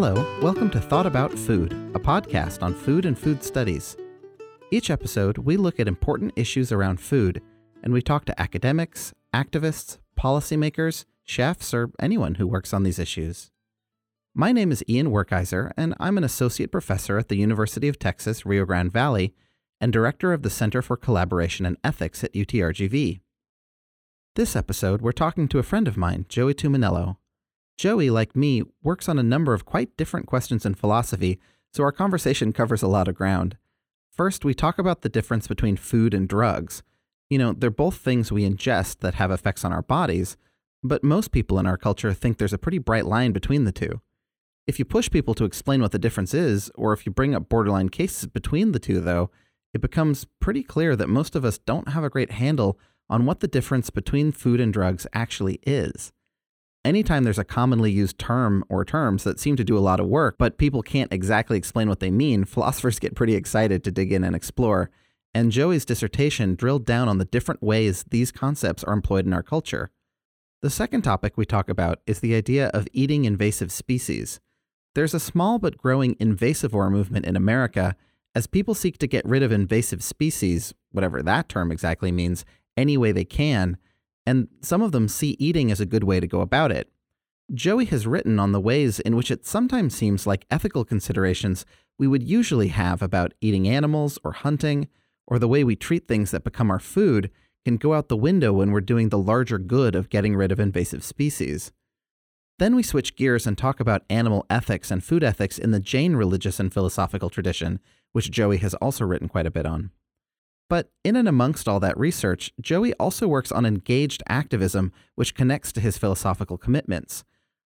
Hello, welcome to Thought About Food, a podcast on food and food studies. Each episode, we look at important issues around food, and we talk to academics, activists, policymakers, chefs, or anyone who works on these issues. My name is Ian Werkheiser, and I'm an associate professor at the University of Texas, Rio Grande Valley, and director of the Center for Collaboration and Ethics at UTRGV. This episode, we're talking to a friend of mine, Joey Tuminello. Joey, like me, works on a number of quite different questions in philosophy, so our conversation covers a lot of ground. First, we talk about the difference between food and drugs. You know, they're both things we ingest that have effects on our bodies, but most people in our culture think there's a pretty bright line between the two. If you push people to explain what the difference is, or if you bring up borderline cases between the two, though, it becomes pretty clear that most of us don't have a great handle on what the difference between food and drugs actually is anytime there's a commonly used term or terms that seem to do a lot of work, but people can't exactly explain what they mean, philosophers get pretty excited to dig in and explore. And Joey's dissertation drilled down on the different ways these concepts are employed in our culture. The second topic we talk about is the idea of eating invasive species. There's a small but growing invasivore movement in America as people seek to get rid of invasive species, whatever that term exactly means, any way they can, and some of them see eating as a good way to go about it. Joey has written on the ways in which it sometimes seems like ethical considerations we would usually have about eating animals or hunting, or the way we treat things that become our food, can go out the window when we're doing the larger good of getting rid of invasive species. Then we switch gears and talk about animal ethics and food ethics in the Jain religious and philosophical tradition, which Joey has also written quite a bit on. But in and amongst all that research, Joey also works on engaged activism, which connects to his philosophical commitments.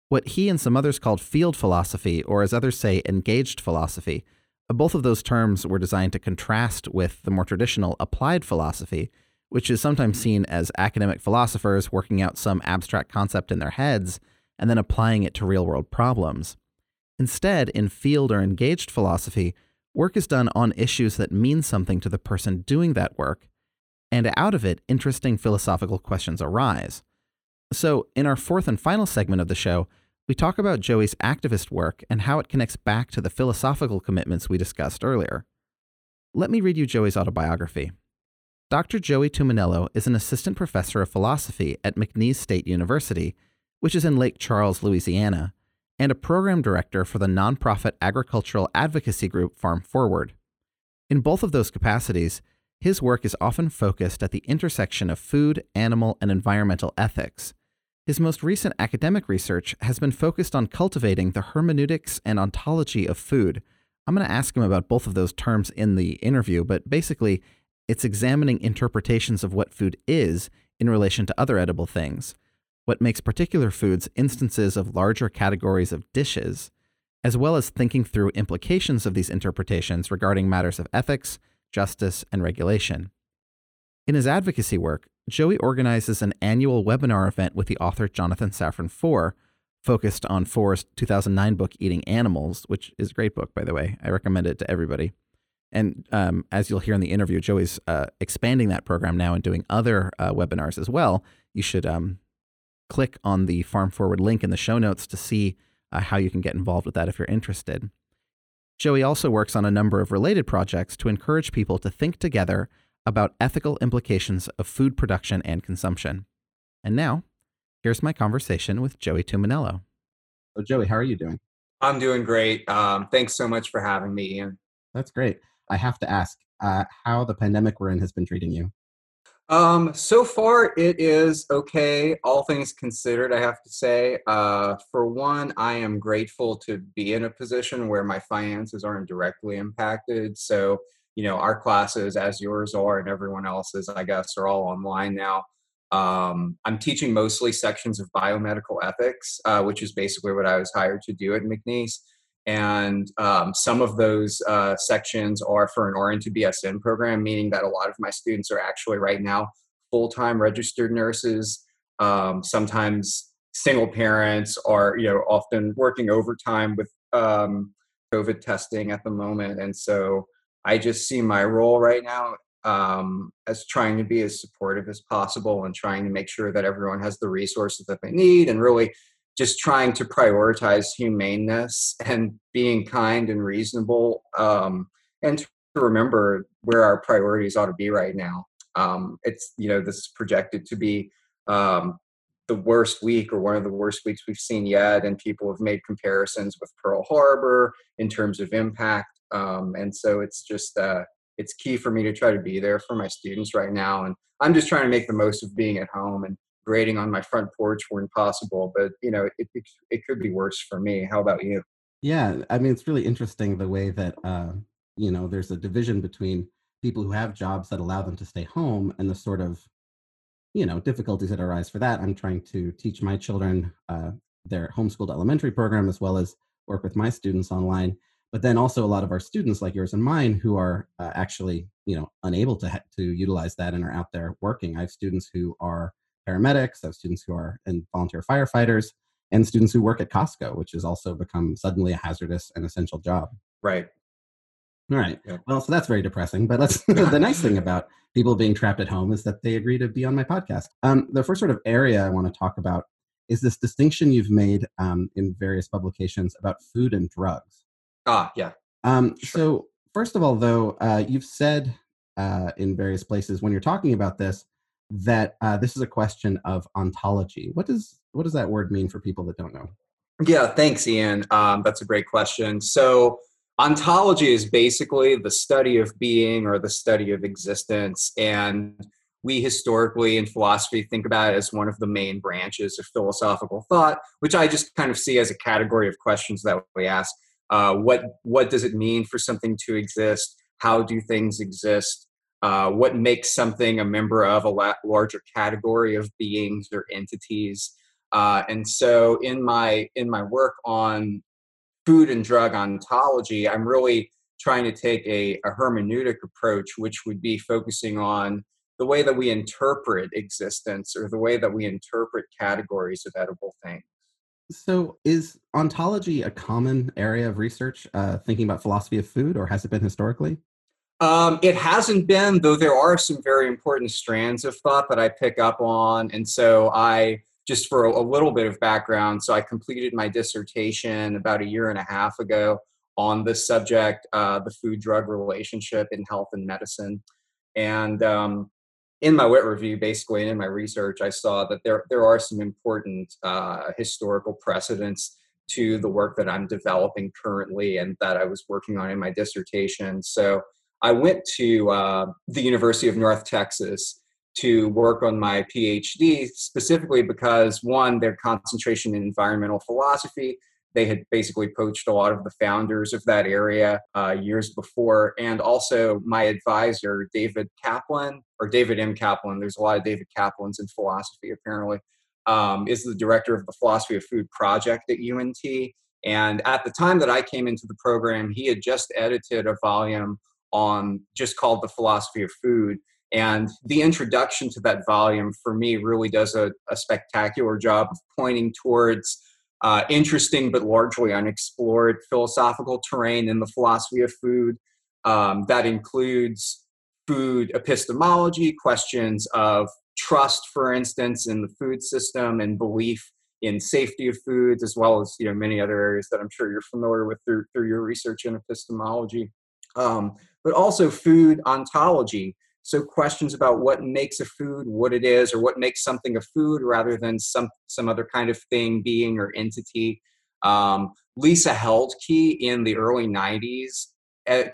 What he and some others called field philosophy, or as others say, engaged philosophy. Both of those terms were designed to contrast with the more traditional applied philosophy, which is sometimes seen as academic philosophers working out some abstract concept in their heads and then applying it to real world problems. Instead, in field or engaged philosophy, Work is done on issues that mean something to the person doing that work, and out of it, interesting philosophical questions arise. So, in our fourth and final segment of the show, we talk about Joey's activist work and how it connects back to the philosophical commitments we discussed earlier. Let me read you Joey's autobiography. Dr. Joey Tuminello is an assistant professor of philosophy at McNeese State University, which is in Lake Charles, Louisiana, and a program director for the nonprofit agricultural advocacy group Farm Forward. In both of those capacities, his work is often focused at the intersection of food, animal, and environmental ethics. His most recent academic research has been focused on cultivating the hermeneutics and ontology of food. I'm going to ask him about both of those terms in the interview, but basically, it's examining interpretations of what food is in relation to other edible things what makes particular foods instances of larger categories of dishes, as well as thinking through implications of these interpretations regarding matters of ethics, justice, and regulation. In his advocacy work, Joey organizes an annual webinar event with the author Jonathan Safran Foer, focused on Foer's 2009 book Eating Animals, which is a great book, by the way. I recommend it to everybody. And um, as you'll hear in the interview, Joey's uh, expanding that program now and doing other uh, webinars as well. You should um, click on the Farm Forward link in the show notes to see uh, how you can get involved with that if you're interested. Joey also works on a number of related projects to encourage people to think together about ethical implications of food production and consumption. And now, here's my conversation with Joey Tuminello. So, Joey, how are you doing? I'm doing great. Um, thanks so much for having me, Ian. That's great. I have to ask uh, how the pandemic we're in has been treating you. Um, so far, it is okay, all things considered, I have to say. Uh, for one, I am grateful to be in a position where my finances aren't directly impacted. So, you know, our classes, as yours are, and everyone else's, I guess, are all online now. Um, I'm teaching mostly sections of biomedical ethics, uh, which is basically what I was hired to do at McNeese. And um, some of those uh, sections are for an RN to BSN program, meaning that a lot of my students are actually right now full time registered nurses. Um, sometimes single parents are, you know, often working overtime with um, COVID testing at the moment. And so I just see my role right now um, as trying to be as supportive as possible and trying to make sure that everyone has the resources that they need and really just trying to prioritize humaneness and being kind and reasonable um, and to remember where our priorities ought to be right now. Um, it's you know this is projected to be um, the worst week or one of the worst weeks we've seen yet and people have made comparisons with pearl harbor in terms of impact. Um, and so it's just uh, it's key for me to try to be there for my students right now and i'm just trying to make the most of being at home and grading on my front porch when possible but you know it, it, it could be worse for me. How about you? Yeah i mean it's really interesting the way that uh, you know there's a division between people who have jobs that allow them to stay home and the sort of you know difficulties that arise for that. I'm trying to teach my children uh, their homeschooled elementary program as well as work with my students online but then also a lot of our students like yours and mine who are uh, actually you know unable to ha- to utilize that and are out there working. I have students who are paramedics i have students who are in volunteer firefighters and students who work at costco which has also become suddenly a hazardous and essential job right all right. Yeah. Well, so that's very depressing. But let's the nice thing about people being trapped at home is that they agree to be on my podcast. Um, the first sort of area I want to talk about is this distinction you've made um, in various publications about food and drugs. Ah, yeah. Um, sure. So, first of all, though, uh, you've said uh, in various places when you're talking about this that uh, this is a question of ontology. What does what does that word mean for people that don't know? Yeah, thanks, Ian. Um, that's a great question. So ontology is basically the study of being or the study of existence and we historically in philosophy think about it as one of the main branches of philosophical thought which i just kind of see as a category of questions that we ask uh, what what does it mean for something to exist how do things exist uh, what makes something a member of a larger category of beings or entities uh, and so in my in my work on food and drug ontology, I'm really trying to take a, a hermeneutic approach, which would be focusing on the way that we interpret existence or the way that we interpret categories of edible things. So, is ontology a common area of research, uh, thinking about philosophy of food, or has it been historically? Um, it hasn't been, though there are some very important strands of thought that I pick up on. And so I just for a, a little bit of background, so I completed my dissertation about a year and a half ago on this subject, uh, the food drug relationship in health and medicine. And um, in my wit review, basically, and in my research, I saw that there, there are some important uh, historical precedents to the work that I'm developing currently and that I was working on in my dissertation. So I went to uh, the University of North Texas to work on my PhD specifically because one, their concentration in environmental philosophy. They had basically poached a lot of the founders of that area uh, years before. And also, my advisor, David Kaplan, or David M. Kaplan, there's a lot of David Kaplans in philosophy apparently, um, is the director of the Philosophy of Food project at UNT. And at the time that I came into the program, he had just edited a volume on just called The Philosophy of Food and the introduction to that volume for me really does a, a spectacular job of pointing towards uh, interesting but largely unexplored philosophical terrain in the philosophy of food. Um, that includes food epistemology, questions of trust, for instance, in the food system and belief in safety of foods, as well as you know many other areas that I'm sure you're familiar with through, through your research in epistemology. Um, but also food ontology, so questions about what makes a food what it is, or what makes something a food rather than some some other kind of thing, being, or entity. Um, Lisa Heldke in the early '90s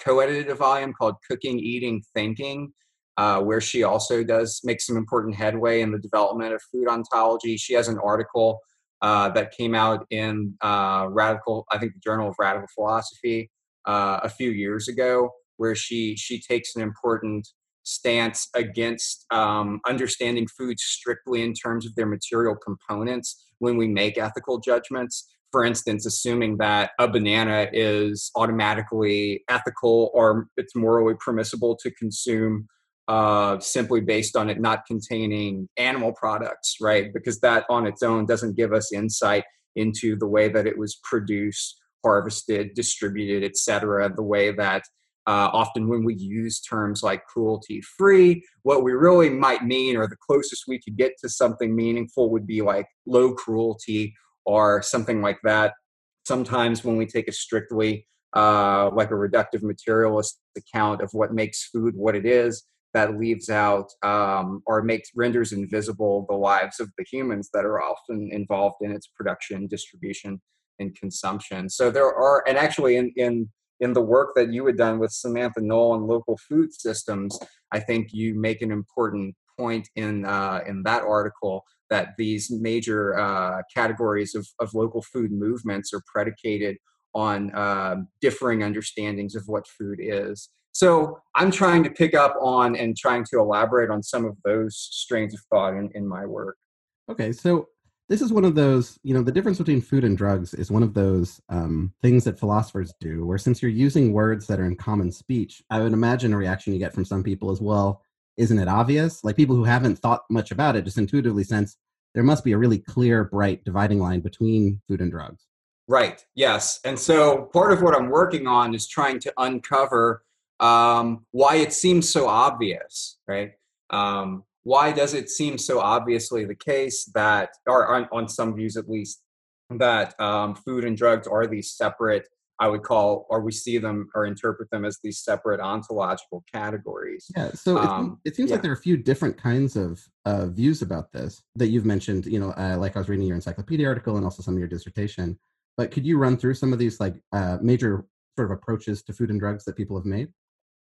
co-edited a volume called "Cooking, Eating, Thinking." Uh, where she also does make some important headway in the development of food ontology. She has an article uh, that came out in uh, Radical, I think, the Journal of Radical Philosophy uh, a few years ago, where she she takes an important stance against um, understanding foods strictly in terms of their material components when we make ethical judgments. For instance, assuming that a banana is automatically ethical or it's morally permissible to consume uh, simply based on it not containing animal products, right? Because that on its own doesn't give us insight into the way that it was produced, harvested, distributed, etc. The way that uh, often, when we use terms like cruelty free, what we really might mean, or the closest we could get to something meaningful, would be like low cruelty or something like that. Sometimes when we take a strictly uh, like a reductive materialist account of what makes food what it is, that leaves out um, or makes renders invisible the lives of the humans that are often involved in its production, distribution, and consumption. So there are, and actually in in in the work that you had done with Samantha Noll and local food systems, I think you make an important point in uh, in that article that these major uh, categories of, of local food movements are predicated on uh, differing understandings of what food is. So I'm trying to pick up on and trying to elaborate on some of those strains of thought in, in my work. Okay, so this is one of those, you know, the difference between food and drugs is one of those um, things that philosophers do, where since you're using words that are in common speech, I would imagine a reaction you get from some people as well, isn't it obvious? Like people who haven't thought much about it just intuitively sense there must be a really clear, bright dividing line between food and drugs. Right, yes. And so part of what I'm working on is trying to uncover um, why it seems so obvious, right? Um, why does it seem so obviously the case that, or on, on some views at least, that um, food and drugs are these separate, I would call, or we see them or interpret them as these separate ontological categories. Yeah, so um, it, it, seems yeah. like there are a few different kinds of uh, views about this that you've mentioned, you know, uh, like I was reading your encyclopedia article and also some of your dissertation. But could you run through some of these like uh, major sort of approaches to food and drugs that people have made?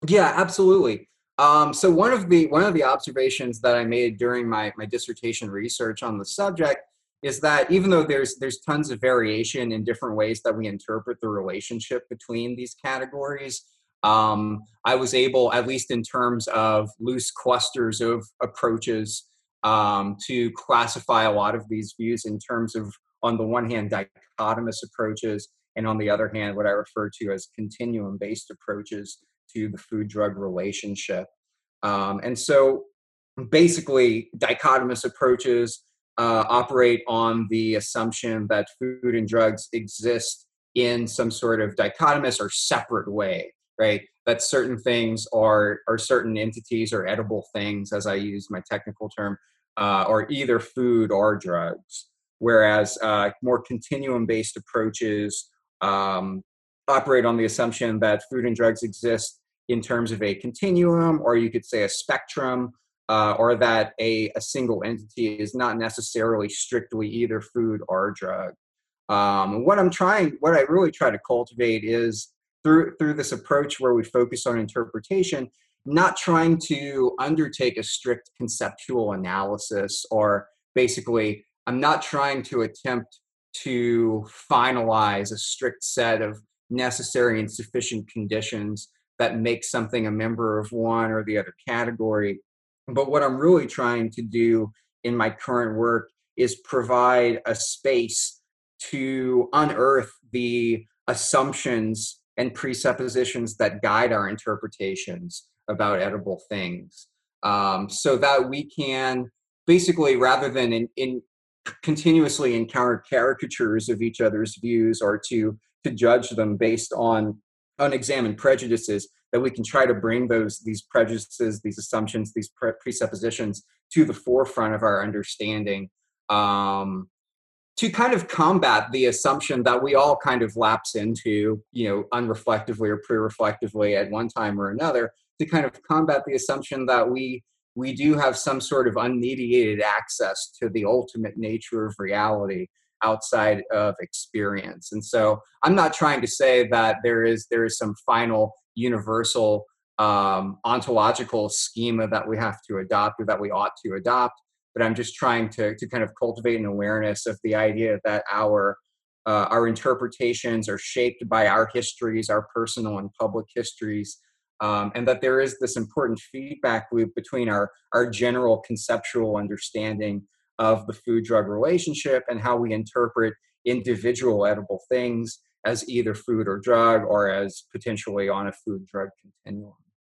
Yeah, absolutely. Um, so one of the one of the observations that I made during my my dissertation research on the subject is that even though there's there's tons of variation in different ways that we interpret the relationship between these categories, um, I was able, at least in terms of loose clusters of approaches, um, to classify a lot of these views in terms of, on the one hand, dichotomous approaches, and on the other hand, what I refer to as continuum-based approaches to the food drug relationship. Um, and so basically, dichotomous approaches uh, operate on the assumption that food and drugs exist in some sort of dichotomous or separate way, right? That certain things are, are certain entities or edible things, as I use my technical term, uh, are either food or drugs. Whereas uh, more continuum based approaches um, operate on the assumption that food and drugs exist in terms of a continuum, or you could say a spectrum, uh, or that a, a single entity is not necessarily strictly either food or drug. Um, what I'm trying, what I really try to cultivate is through through this approach where we focus on interpretation, not trying to undertake a strict conceptual analysis, or basically, I'm not trying to attempt to finalize a strict set of necessary and sufficient conditions that makes something a member of one or the other category. But what I'm really trying to do in my current work is provide a space to unearth the assumptions and presuppositions that guide our interpretations about edible things um, so that we can basically rather than in, in continuously encounter caricatures of each other's views or to to judge them based on unexamined prejudices that we can try to bring those these prejudices these assumptions these pre- presuppositions to the forefront of our understanding um, to kind of combat the assumption that we all kind of lapse into you know unreflectively or pre-reflectively at one time or another to kind of combat the assumption that we we do have some sort of unmediated access to the ultimate nature of reality outside of experience. And so I'm not trying to say that there is there is some final universal um, ontological schema that we have to adopt or that we ought to adopt, but I'm just trying to to kind of cultivate an awareness of the idea that our uh, our interpretations are shaped by our histories, our personal and public histories, um, and that there is this important feedback loop between our, our general conceptual understanding of the food drug relationship and how we interpret individual edible things as either food or drug or as potentially on a food drug continuum.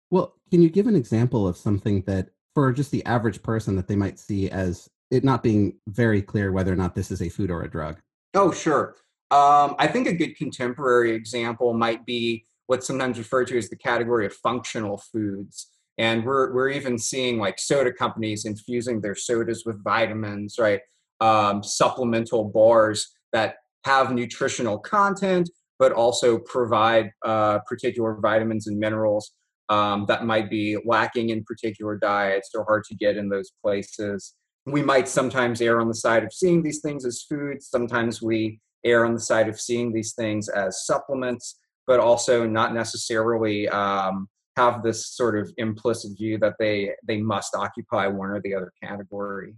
Well, can you give an example of something that, for just the average person, that they might see as it not being very clear whether or not this is a food or a drug? Oh, sure. Um, I think a good contemporary example might be what's sometimes referred to as the category of functional foods. And we're, we're even seeing like soda companies infusing their sodas with vitamins, right? Um, supplemental bars that have nutritional content, but also provide uh, particular vitamins and minerals um, that might be lacking in particular diets or hard to get in those places. We might sometimes err on the side of seeing these things as foods. Sometimes we err on the side of seeing these things as supplements, but also not necessarily um, have this sort of implicit view that they they must occupy one or the other category.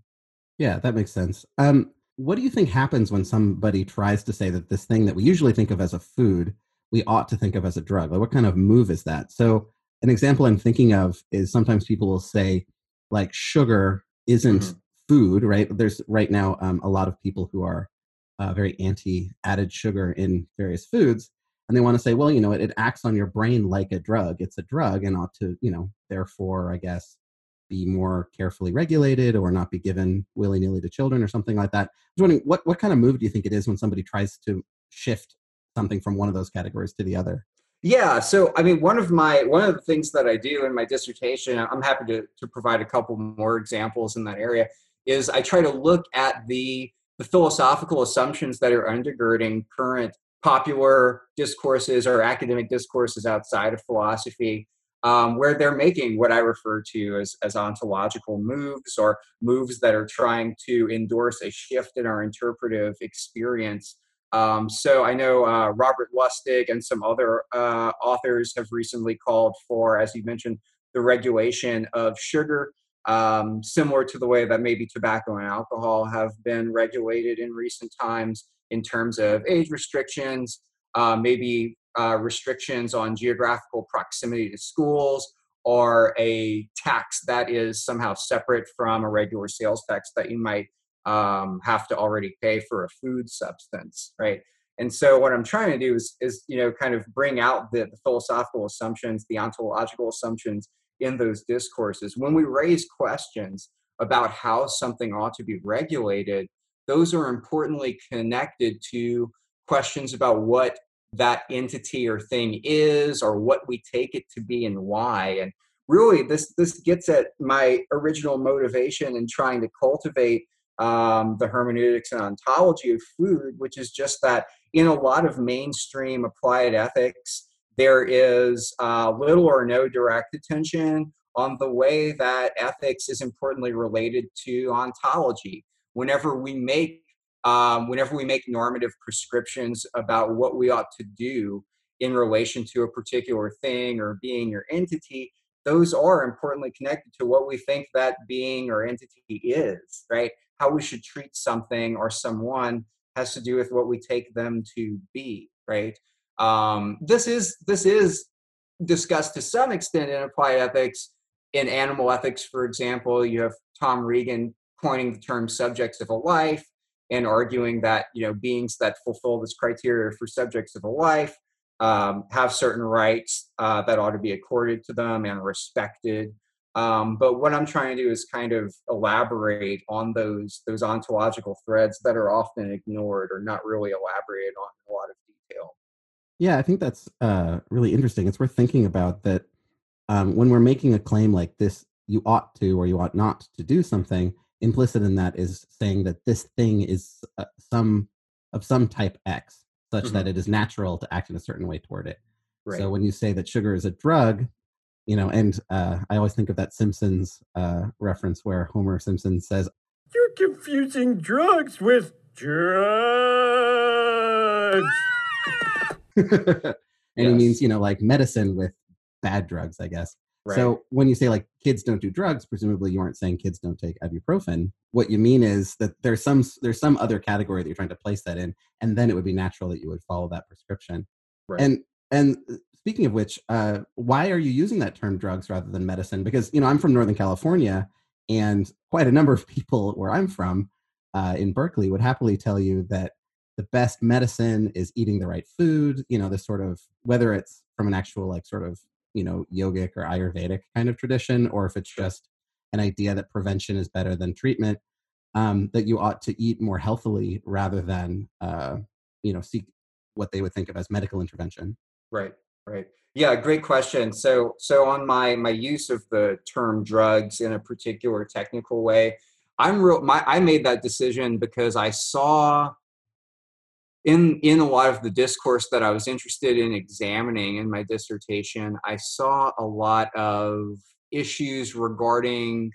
Yeah, that makes sense. Um, what do you think happens when somebody tries to say that this thing that we usually think of as a food, we ought to think of as a drug? Like, what kind of move is that? So, an example I'm thinking of is sometimes people will say, like, sugar isn't mm-hmm. food, right? There's right now um, a lot of people who are uh, very anti added sugar in various foods. And they want to say, well, you know, it, it acts on your brain like a drug. It's a drug and ought to, you know, therefore, I guess, be more carefully regulated or not be given willy nilly to children or something like that. I was wondering, what, what kind of move do you think it is when somebody tries to shift something from one of those categories to the other? Yeah, so I mean, one of my one of the things that I do in my dissertation, I'm happy to to provide a couple more examples in that area. Is I try to look at the the philosophical assumptions that are undergirding current popular discourses or academic discourses outside of philosophy um, where they're making what I refer to as, as ontological moves or moves that are trying to endorse a shift in our interpretive experience. Um, so I know uh, Robert Lustig and some other uh, authors have recently called for, as you mentioned, the regulation of sugar, um, similar to the way that maybe tobacco and alcohol have been regulated in recent times in terms of age restrictions, uh, maybe uh, restrictions on geographical proximity to schools or a tax that is somehow separate from a regular sales tax that you might um, have to already pay for a food substance, right? And so what I'm trying to do is, is you know, kind of bring out the, the philosophical assumptions, the ontological assumptions in those discourses. When we raise questions about how something ought to be regulated, those are importantly connected to questions about what that entity or thing is or what we take it to be and why. And really this this gets at my original motivation in trying to cultivate um, the hermeneutics and ontology of food which is just that in a lot of mainstream applied ethics there is uh, little or no direct attention on the way that ethics is importantly related to ontology whenever we make um, whenever we make normative prescriptions about what we ought to do in relation to a particular thing or being or entity, those are importantly connected to what we think that being or entity is, right? How we should treat something or someone has to do with what we take them to be, right? Um, this is this is discussed to some extent in applied ethics. In animal ethics, for example, you have Tom Regan coining the term subjects of a life and arguing that you know beings that fulfill this criteria for subjects of a life um, have certain rights uh, that ought to be accorded to them and respected. Um, but what I'm trying to do is kind of elaborate on those those ontological threads that are often ignored or not really elaborated on in a lot of detail. Yeah, I think that's uh, really interesting. It's worth thinking about that um, when we're making a claim like this, you ought to or you ought not to do something implicit in that is saying that this thing is uh, some of some type X, such mm-hmm. that it is natural to act in a certain way toward it. Right. So when you say that sugar is a drug, you know, and uh, I always think of that Simpsons uh, reference where Homer Simpson says, "You're confusing drugs with drugs," and yes. he means you know like medicine with bad drugs, I guess. Right. So when you say like kids don't do drugs, presumably you aren't saying kids don't take ibuprofen. What you mean is that there's some there's some other category that you're trying to place that in, and then it would be natural that you would follow that prescription. Right. And and uh, speaking of which, uh, why are you using that term drugs rather than medicine? Because you know I'm from Northern California, and quite a number of people where I'm from uh, in Berkeley would happily tell you that the best medicine is eating the right food. You know, this sort of whether it's from an actual like sort of you know yogic or ayurvedic kind of tradition or if it's just an idea that prevention is better than treatment um, that you ought to eat more healthily rather than uh, you know seek what they would think of as medical intervention. Right right. Yeah great question. So so on my my use of the term drugs in a particular technical way i'm real my i made that decision because i saw in in a lot of the discourse that I was interested in examining in my dissertation, I saw a lot of issues regarding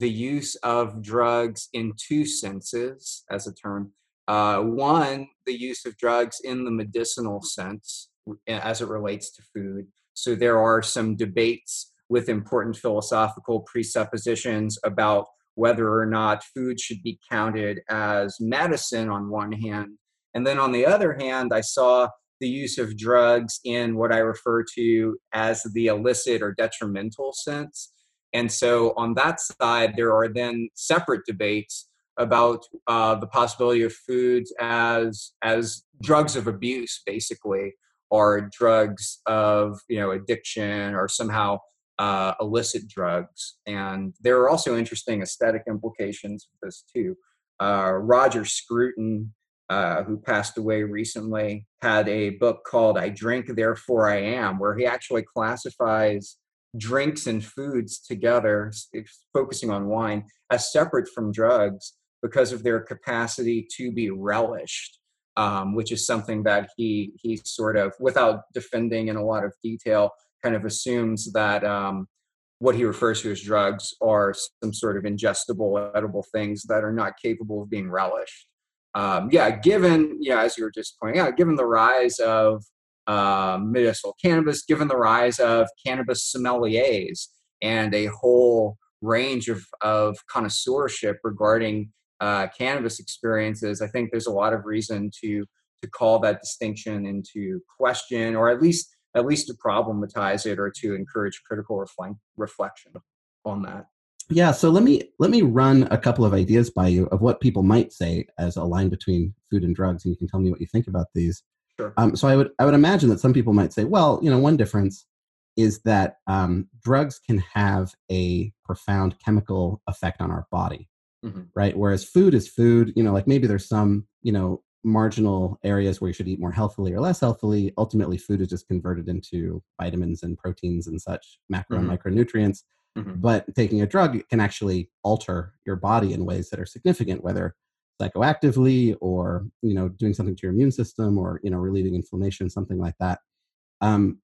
the use of drugs in two senses as a term. Uh, one, the use of drugs in the medicinal sense as it relates to food. So there are some debates with important philosophical presuppositions about whether or not food should be counted as medicine on one hand. And then on the other hand, I saw the use of drugs in what I refer to as the illicit or detrimental sense. And so on that side, there are then separate debates about uh, the possibility of foods as as drugs of abuse, basically, or drugs of you know addiction, or somehow uh, illicit drugs. And there are also interesting aesthetic implications of this too. Uh, Roger Scruton, uh, who passed away recently, had a book called I Drink, Therefore I Am, where he actually classifies drinks and foods together, focusing on wine, as separate from drugs because of their capacity to be relished. Um, which is something that he he sort of, without defending in a lot of detail, kind of assumes that um, what he refers to as drugs are some sort of ingestible, edible things that are not capable of being relished. Um, yeah, given yeah, as you were just pointing out, given the rise of um, medicinal cannabis, given the rise of cannabis sommeliers and a whole range of, of connoisseurship regarding uh, cannabis experiences, I think there's a lot of reason to to call that distinction into question, or at least at least to problematize it or to encourage critical reflect, reflection on that. Yeah, so let me let me run a couple of ideas by you of what people might say as a line between food and drugs, and you can tell me what you think about these. Sure. Um, so I would I would imagine that some people might say, well, you know, one difference is that um, drugs can have a profound chemical effect on our body, mm-hmm. right? Whereas food is food. You know, like maybe there's some you know marginal areas where you should eat more healthily or less healthily. Ultimately, food is just converted into vitamins and proteins and such macro mm-hmm. and micronutrients. Mm-hmm. But taking a drug can actually alter your body in ways that are significant, whether psychoactively or you know doing something to your immune system or you know relieving inflammation, something like that. Um,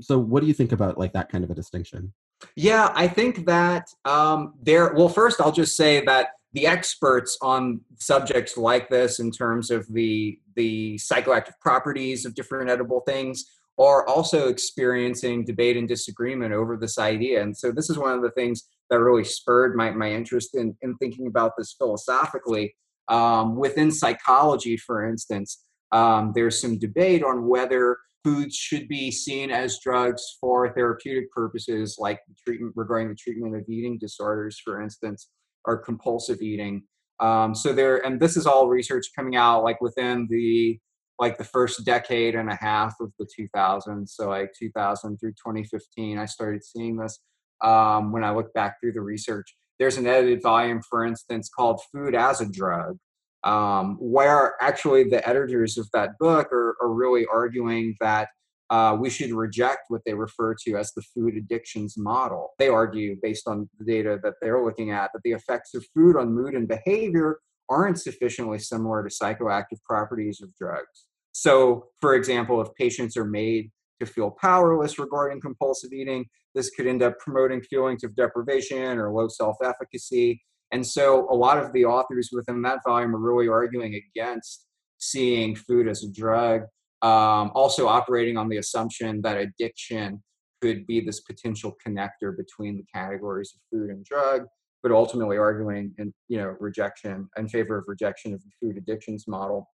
so, what do you think about like that kind of a distinction? Yeah, I think that um, there. Well, first, I'll just say that the experts on subjects like this in terms of the the psychoactive properties of different edible things are also experiencing debate and disagreement over this idea and so this is one of the things that really spurred my, my interest in, in thinking about this philosophically um, within psychology for instance um, there's some debate on whether foods should be seen as drugs for therapeutic purposes like the treatment regarding the treatment of eating disorders for instance or compulsive eating. Um, so there, and this is all research coming out like within the like the first decade and a half of the 2000s. So like 2000 through 2015, I started seeing this. Um, when I look back through the research, there's an edited volume, for instance, called "Food as a Drug," um, where actually the editors of that book are, are really arguing that uh, we should reject what they refer to as the food addictions model. They argue, based on the data that they're looking at, that the effects of food on mood and behavior aren't sufficiently similar to psychoactive properties of drugs. So, for example, if patients are made to feel powerless regarding compulsive eating, this could end up promoting feelings of deprivation or low self efficacy. And so, a lot of the authors within that volume are really arguing against seeing food as a drug um, also operating on the assumption that addiction could be this potential connector between the categories of food and drug, but ultimately arguing in you know rejection in favor of rejection of the food addictions model.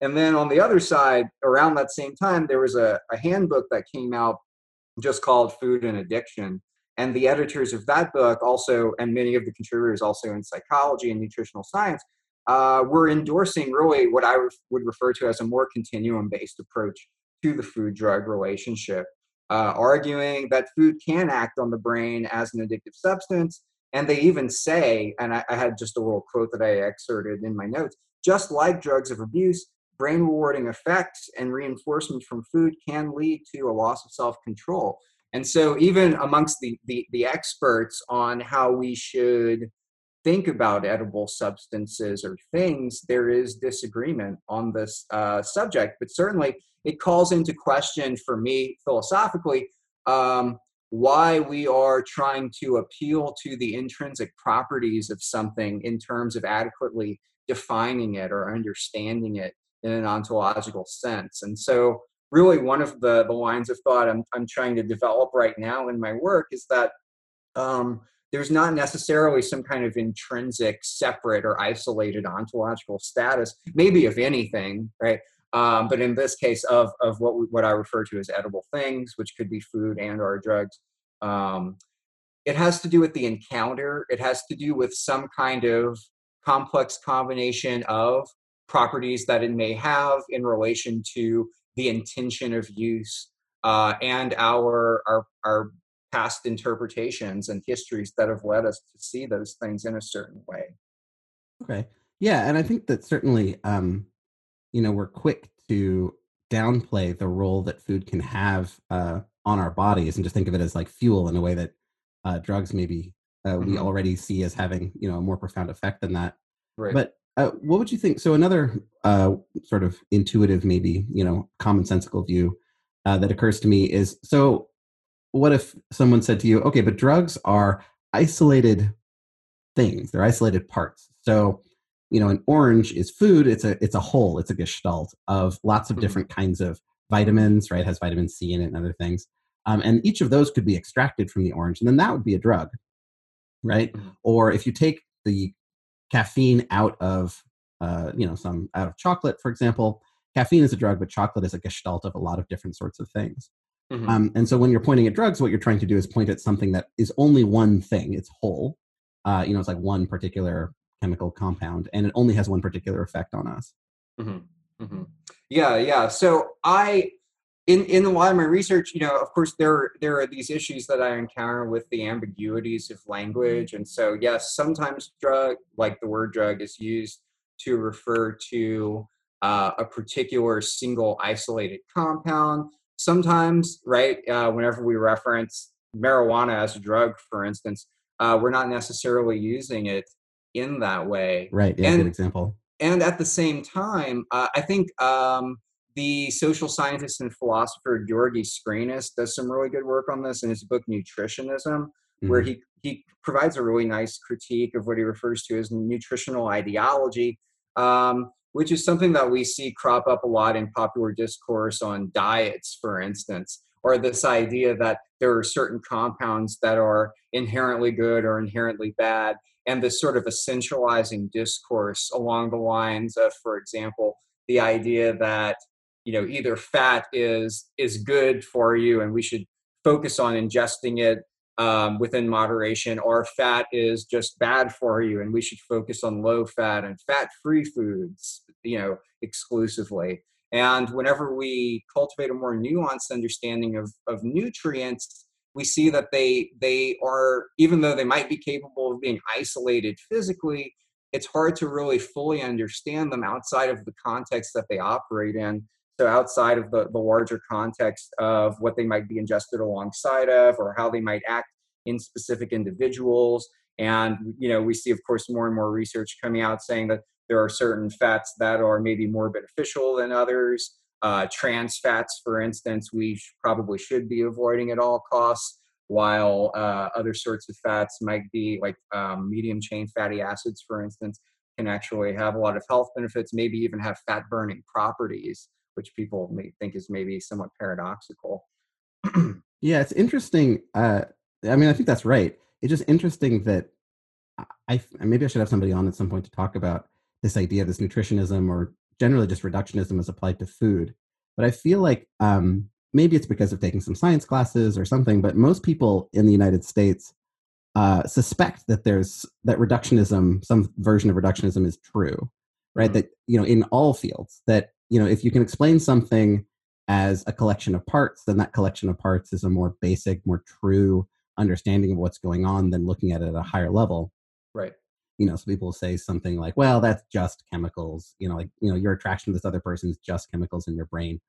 And then on the other side, around that same time, there was a, a handbook that came out just called Food and Addiction. And the editors of that book also, and many of the contributors also in psychology and nutritional science, uh, we're endorsing really what I would refer to as a more continuum based approach to the food drug relationship, uh, arguing that food can act on the brain as an addictive substance. And they even say, and I, I had just a little quote that I excerpted in my notes just like drugs of abuse, brain rewarding effects and reinforcement from food can lead to a loss of self control. And so, even amongst the, the, the experts on how we should think about edible substances or things, there is disagreement on this uh, subject. But certainly, it calls into question for me philosophically um, why we are trying to appeal to the intrinsic properties of something in terms of adequately defining it or understanding it in an ontological sense. And so, really, one of the, the lines of thought I'm, I'm trying to develop right now in my work is that um, there's not necessarily some kind of intrinsic, separate, or isolated ontological status, maybe if anything, right? Um, but in this case, of of what we, what I refer to as edible things, which could be food and or drugs, um, it has to do with the encounter. It has to do with some kind of complex combination of properties that it may have in relation to the intention of use uh, and our, our our past interpretations and histories that have led us to see those things in a certain way. Okay. Yeah, and I think that certainly um, you know, we're quick to downplay the role that food can have uh, on our bodies and just think of it as like fuel in a way that uh, drugs maybe uh, mm-hmm. we already see as having you know a more profound effect than that. Right. But uh, what would you think? So another uh, sort of intuitive, maybe you know, commonsensical view uh, that occurs to me is so. What if someone said to you, "Okay, but drugs are isolated things; they're isolated parts." So you know an orange is food it's a it's a whole it's a gestalt of lots of mm-hmm. different kinds of vitamins right it has vitamin c in it and other things um, and each of those could be extracted from the orange and then that would be a drug right mm-hmm. or if you take the caffeine out of uh, you know some out of chocolate for example caffeine is a drug but chocolate is a gestalt of a lot of different sorts of things mm-hmm. um, and so when you're pointing at drugs what you're trying to do is point at something that is only one thing it's whole uh, you know it's like one particular chemical compound and it only has one particular effect on us mm-hmm. Mm-hmm. yeah yeah so i in in a lot of my research you know of course there there are these issues that i encounter with the ambiguities of language and so yes sometimes drug like the word drug is used to refer to uh, a particular single isolated compound sometimes right uh, whenever we reference marijuana as a drug for instance uh, we're not necessarily using it in that way. Right. Yeah. And, good example. And at the same time, uh, I think um, the social scientist and philosopher Gyorgy Scrinis does some really good work on this in his book Nutritionism, mm-hmm. where he he provides a really nice critique of what he refers to as nutritional ideology. Um, which is something that we see crop up a lot in popular discourse on diets, for instance, or this idea that there are certain compounds that are inherently good or inherently bad, and this sort of essentializing discourse along the lines of, for example, the idea that you know either fat is is good for you and we should focus on ingesting it um, within moderation, or fat is just bad for you and we should focus on low fat and fat free foods, you know, exclusively. And whenever we cultivate a more nuanced understanding of, of nutrients, we see that they they are even though they might be capable of being isolated physically it's hard to really fully understand them outside of the context that they operate in so outside of the, the larger context of what they might be ingested alongside of or how they might act in specific individuals. And you know we see of course more and more research coming out saying that there are certain fats that are maybe more beneficial than others. Uh, trans fats, for instance, we sh- probably should be avoiding at all costs, while uh, other sorts of fats might be like um, medium chain fatty acids, for instance, can actually have a lot of health benefits, maybe even have fat burning properties, which people may think is maybe somewhat paradoxical. yeah, it's interesting. Uh, I mean, I think that's right. It's just interesting that I maybe I should have somebody on at some point to talk about this idea, of this nutritionism or generally just reductionism as applied to food. But I feel like um, maybe it's because of taking some science classes or something, but most people in the United States uh, suspect that there's that reductionism, some version of reductionism is true, right? Mm-hmm. That, you know, in all fields, that, you know, if you can explain something as a collection of parts, then that collection of parts is a more basic, more true understanding of what's going on than looking at it at a higher level. Right you know, so people say something like, well, that's just chemicals, you know, like, you know, your attraction to this other person is just chemicals in your brain.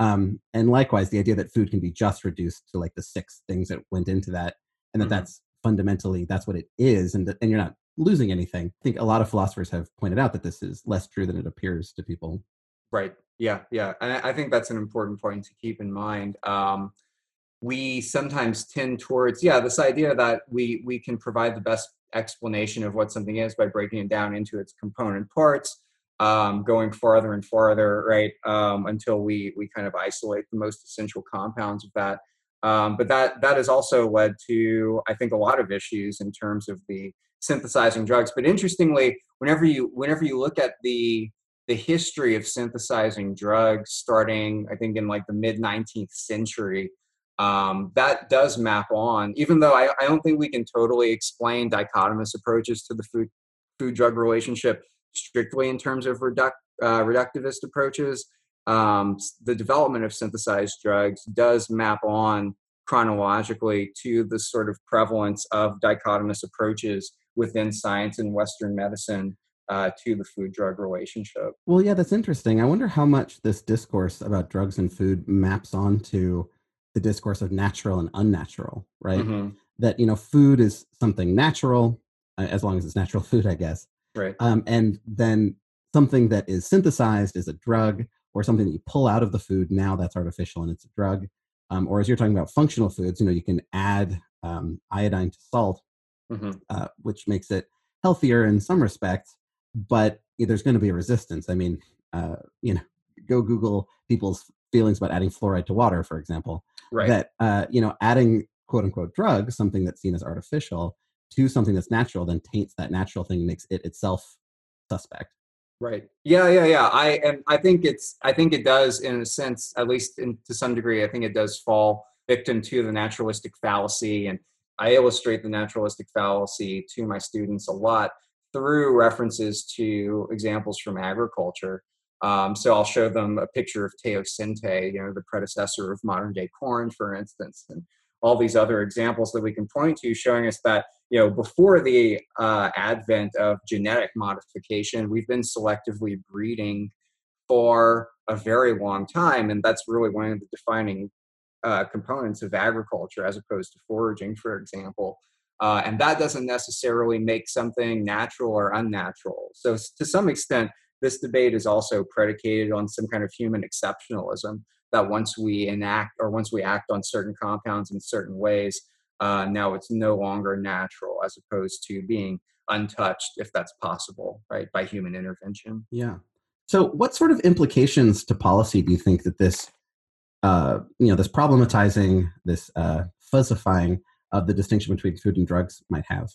Um, and likewise, the idea that food can be just reduced to like the six things that went into that, and that mm-hmm. that's fundamentally that's what it is, and and you're not losing anything. I think a lot of philosophers have pointed out that this is less true than it appears to people. Right. Yeah. Yeah. And I think that's an important point to keep in mind. Um, we sometimes tend towards yeah this idea that we we can provide the best explanation of what something is by breaking it down into its component parts um, going farther and farther right um, until we we kind of isolate the most essential compounds of that um, but that that has also led to i think a lot of issues in terms of the synthesizing drugs but interestingly whenever you whenever you look at the the history of synthesizing drugs starting i think in like the mid 19th century um, that does map on, even though I, I, don't think we can totally explain dichotomous approaches to the food food drug relationship strictly in terms of uh, reductivist approaches. Um, the development of synthesized drugs does map on chronologically to the sort of prevalence of dichotomous approaches within science and Western medicine uh, to the food drug relationship. Well, yeah, that's interesting. I wonder how much this discourse about drugs and food maps onto the discourse of natural and unnatural, right? Mm-hmm. That you know, food is something natural, uh, as long as it's natural food, I guess. Right. Um, and then something that is synthesized is a drug, or something that you pull out of the food. Now that's artificial and it's a drug. Um, or as you're talking about functional foods, you know, you can add um, iodine to salt, mm-hmm. uh, which makes it healthier in some respects, but there's going to be a resistance. I mean, uh, you know, go Google people's feelings about adding fluoride to water, for example right. that uh, you know adding quote unquote drugs, something that's seen as artificial, to something that's natural, then taints that natural thing, and makes it itself suspect. Right. Yeah. Yeah. Yeah. I and I think it's I think it does in a sense, at least in, to some degree, I think it does fall victim to the naturalistic fallacy, and I illustrate the naturalistic fallacy to my students a lot through references to examples from agriculture. Um, so I'll show them a picture of teosinte, you know, the predecessor of modern day corn, for instance, and all these other examples that we can point to showing us that, you know, before the uh, advent of genetic modification, we've been selectively breeding for a very long time. And that's really one of the defining uh, components of agriculture as opposed to foraging, for example. Uh, and that doesn't necessarily make something natural or unnatural. So, to some extent, this debate is also predicated on some kind of human exceptionalism that once we enact or once we act on certain compounds in certain ways, uh, now it's no longer natural as opposed to being untouched, if that's possible, right, by human intervention. Yeah. So, what sort of implications to policy do you think that this, uh, you know, this problematizing, this uh, fuzzifying of the distinction between food and drugs might have?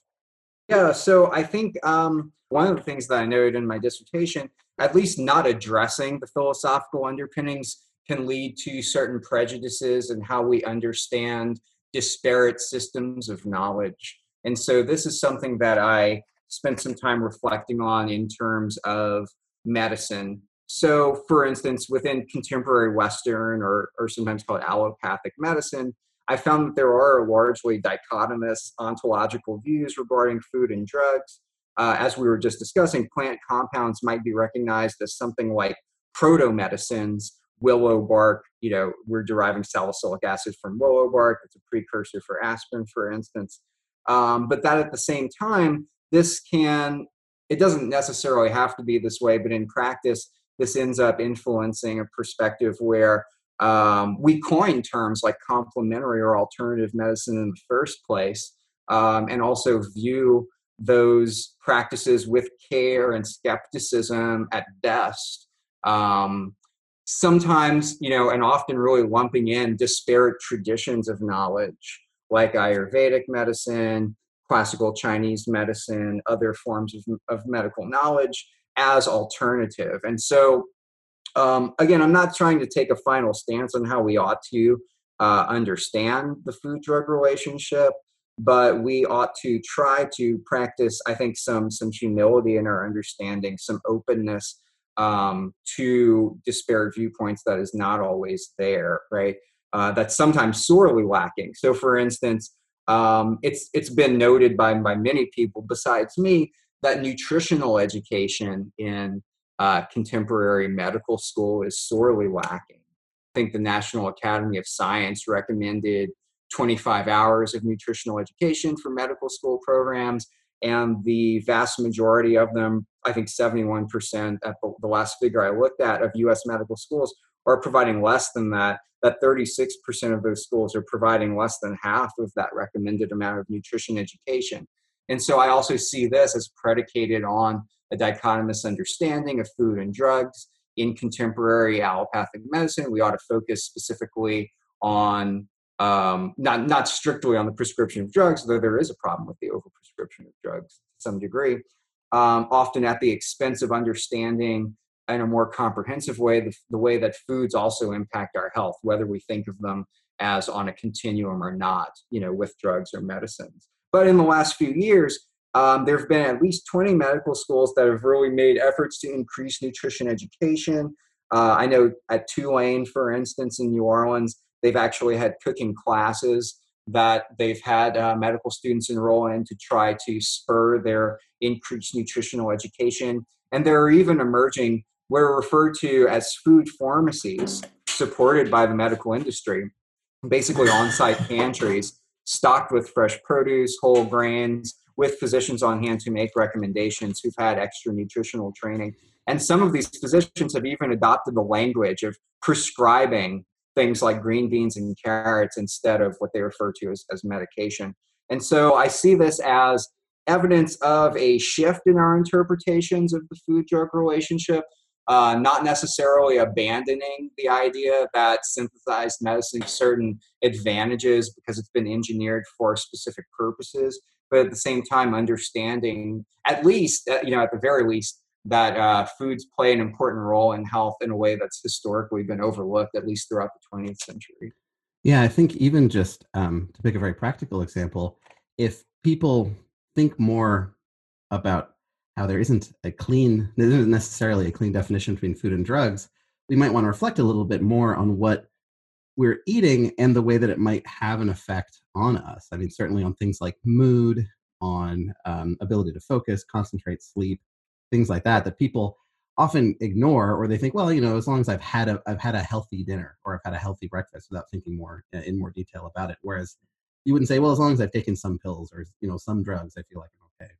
Yeah, so I think um, one of the things that I noted in my dissertation, at least not addressing the philosophical underpinnings, can lead to certain prejudices and how we understand disparate systems of knowledge. And so this is something that I spent some time reflecting on in terms of medicine. So, for instance, within contemporary Western or, or sometimes called allopathic medicine, I found that there are largely dichotomous ontological views regarding food and drugs. Uh, as we were just discussing, plant compounds might be recognized as something like proto medicines. Willow bark, you know, we're deriving salicylic acid from willow bark. It's a precursor for aspirin, for instance. Um, but that at the same time, this can, it doesn't necessarily have to be this way, but in practice, this ends up influencing a perspective where um, we coined terms like complementary or alternative medicine in the first place, um, and also view those practices with care and skepticism at best. Um, sometimes, you know, and often really lumping in disparate traditions of knowledge like Ayurvedic medicine, classical Chinese medicine, other forms of, of medical knowledge as alternative. And so um, again, I'm not trying to take a final stance on how we ought to uh, understand the food drug relationship, but we ought to try to practice, I think, some some humility in our understanding, some openness um, to disparate viewpoints that is not always there, right? Uh, that's sometimes sorely lacking. So, for instance, um, it's it's been noted by by many people besides me that nutritional education in uh, contemporary medical school is sorely lacking. I think the National Academy of Science recommended 25 hours of nutritional education for medical school programs. and the vast majority of them, I think 71% at the, the last figure I looked at of US medical schools, are providing less than that. That 36% of those schools are providing less than half of that recommended amount of nutrition education. And so I also see this as predicated on a dichotomous understanding of food and drugs. In contemporary allopathic medicine, we ought to focus specifically on um, not not strictly on the prescription of drugs, though there is a problem with the overprescription of drugs to some degree. Um, often at the expense of understanding in a more comprehensive way the, the way that foods also impact our health, whether we think of them as on a continuum or not, you know, with drugs or medicines. But in the last few years, um, there have been at least 20 medical schools that have really made efforts to increase nutrition education. Uh, I know at Tulane, for instance, in New Orleans, They've actually had cooking classes that they've had uh, medical students enroll in to try to spur their increased nutritional education. And there are even emerging what are referred to as food pharmacies supported by the medical industry, basically on site pantries stocked with fresh produce, whole grains, with physicians on hand to make recommendations who've had extra nutritional training. And some of these physicians have even adopted the language of prescribing things like green beans and carrots instead of what they refer to as, as medication. And so I see this as evidence of a shift in our interpretations of the food drug relationship, uh, not necessarily abandoning the idea that synthesized medicine certain advantages because it's been engineered for specific purposes, but at the same time understanding, at least, uh, you know, at the very least, that uh, foods play an important role in health in a way that's historically been overlooked, at least throughout the 20th century. Yeah, I think even just um, to pick a very practical example, if people think more about how there isn't a clean, there isn't necessarily a clean definition between food and drugs, we might want to reflect a little bit more on what we're eating and the way that it might have an effect on us. I mean, certainly on things like mood, on um, ability to focus, concentrate, sleep, things like that that people often ignore or they think well you know as long as i've had a i've had a healthy dinner or i've had a healthy breakfast without thinking more uh, in more detail about it. Whereas you wouldn't say well as long as i've taken some pills or you know some drugs i feel like i'm okay.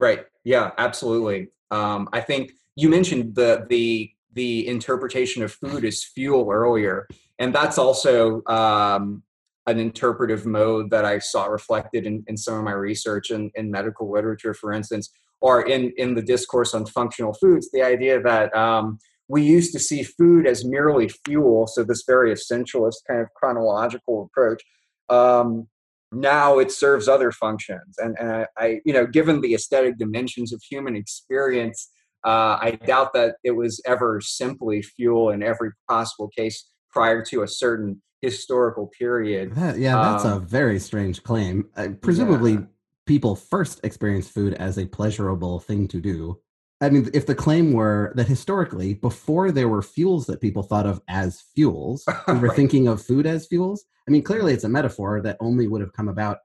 Right. Yeah absolutely. Um, i think you mentioned the the the interpretation of food as fuel earlier and that's also um, an interpretive mode that i saw reflected in, in some of my research in, in medical literature for instance or in, in the discourse on functional foods, the idea that um, we used to see food as merely fuel, so this very essentialist kind of chronological approach. Um, now it serves other functions, and, and I, I, you know, given the aesthetic dimensions of human experience, uh, I doubt that it was ever simply fuel in every possible case prior to a certain historical period. That, yeah, that's um, a very strange claim. Uh, presumably, yeah people first experienced food as a pleasurable thing to do. I mean, if the claim were that historically, before there were fuels that people thought of as fuels, we were right. thinking of food as fuels. I mean, clearly it's a metaphor that only would have come about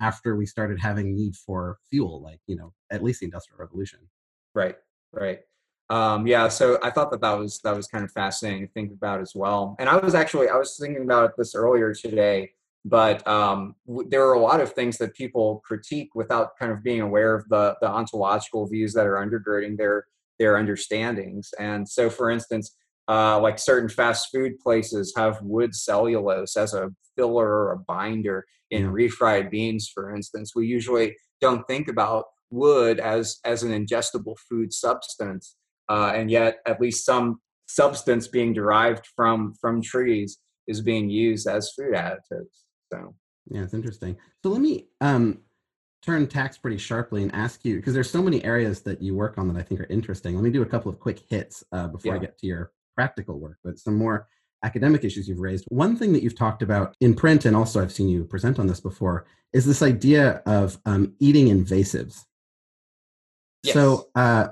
after we started having need for fuel, like, you know, at least the Industrial Revolution. Right, right. Um, yeah, so I thought that that was that was kind of fascinating to think about as well. And I was actually I was thinking about this earlier today but um, w- there are a lot of things that people critique without kind of being aware of the, the ontological views that are undergirding their their understandings and so for instance uh, like certain fast food places have wood cellulose as a filler or a binder in refried beans for instance we usually don't think about wood as as an ingestible food substance uh, and yet at least some substance being derived from from trees is being used as food additives so yeah, it's interesting. So let me um, turn tax pretty sharply and ask you because there's so many areas that you work on that I think are interesting. Let me do a couple of quick hits uh, before yeah. I get to your practical work, but some more academic issues you've raised. One thing that you've talked about in print, and also I've seen you present on this before, is this idea of um, eating invasives. Yes. So, uh,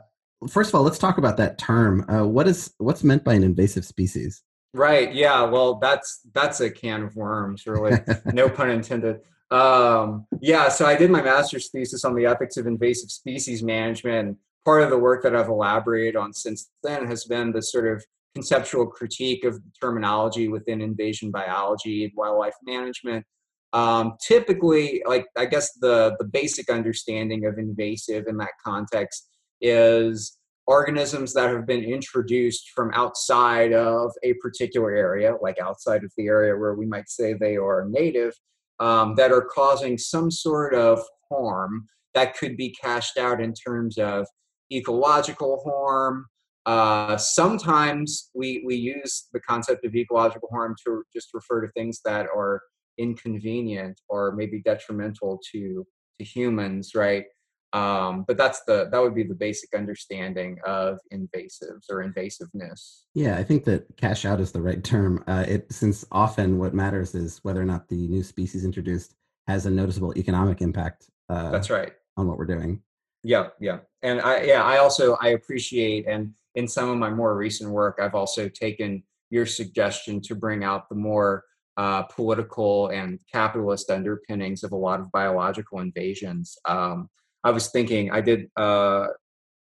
first of all, let's talk about that term. Uh, what is what's meant by an invasive species? Right. Yeah. Well, that's that's a can of worms, really. no pun intended. Um, yeah. So I did my master's thesis on the ethics of invasive species management. Part of the work that I've elaborated on since then has been the sort of conceptual critique of the terminology within invasion biology and wildlife management. Um, typically, like I guess the the basic understanding of invasive in that context is organisms that have been introduced from outside of a particular area, like outside of the area where we might say they are native, um, that are causing some sort of harm that could be cashed out in terms of ecological harm. Uh, sometimes we, we use the concept of ecological harm to just refer to things that are inconvenient or maybe detrimental to, to humans, right? Um, but that's the that would be the basic understanding of invasives or invasiveness. Yeah, I think that cash out is the right term. Uh, it since often what matters is whether or not the new species introduced has a noticeable economic impact. Uh, that's right on what we're doing. Yeah, yeah, and I yeah I also I appreciate and in some of my more recent work I've also taken your suggestion to bring out the more uh, political and capitalist underpinnings of a lot of biological invasions. Um, I was thinking, I did, uh,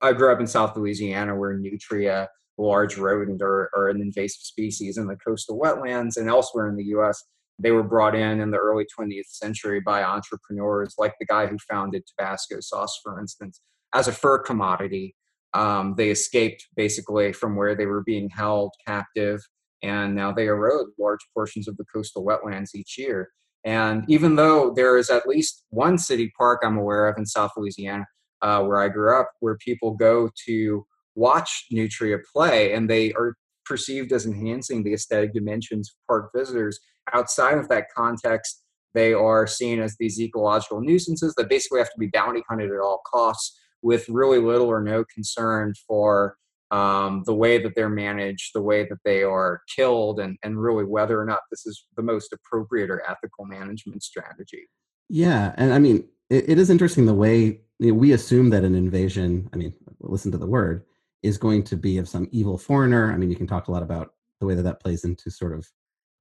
I grew up in South Louisiana where nutria, large rodent, are, are an invasive species in the coastal wetlands and elsewhere in the US. They were brought in in the early 20th century by entrepreneurs like the guy who founded Tabasco sauce, for instance, as a fur commodity. Um, they escaped basically from where they were being held captive, and now they erode large portions of the coastal wetlands each year. And even though there is at least one city park I'm aware of in South Louisiana, uh, where I grew up, where people go to watch nutria play, and they are perceived as enhancing the aesthetic dimensions of park visitors. Outside of that context, they are seen as these ecological nuisances that basically have to be bounty hunted at all costs, with really little or no concern for um, the way that they're managed, the way that they are killed, and, and really whether or not this is the most appropriate or ethical management strategy. Yeah. And I mean, it, it is interesting the way you know, we assume that an invasion, I mean, listen to the word, is going to be of some evil foreigner. I mean, you can talk a lot about the way that that plays into sort of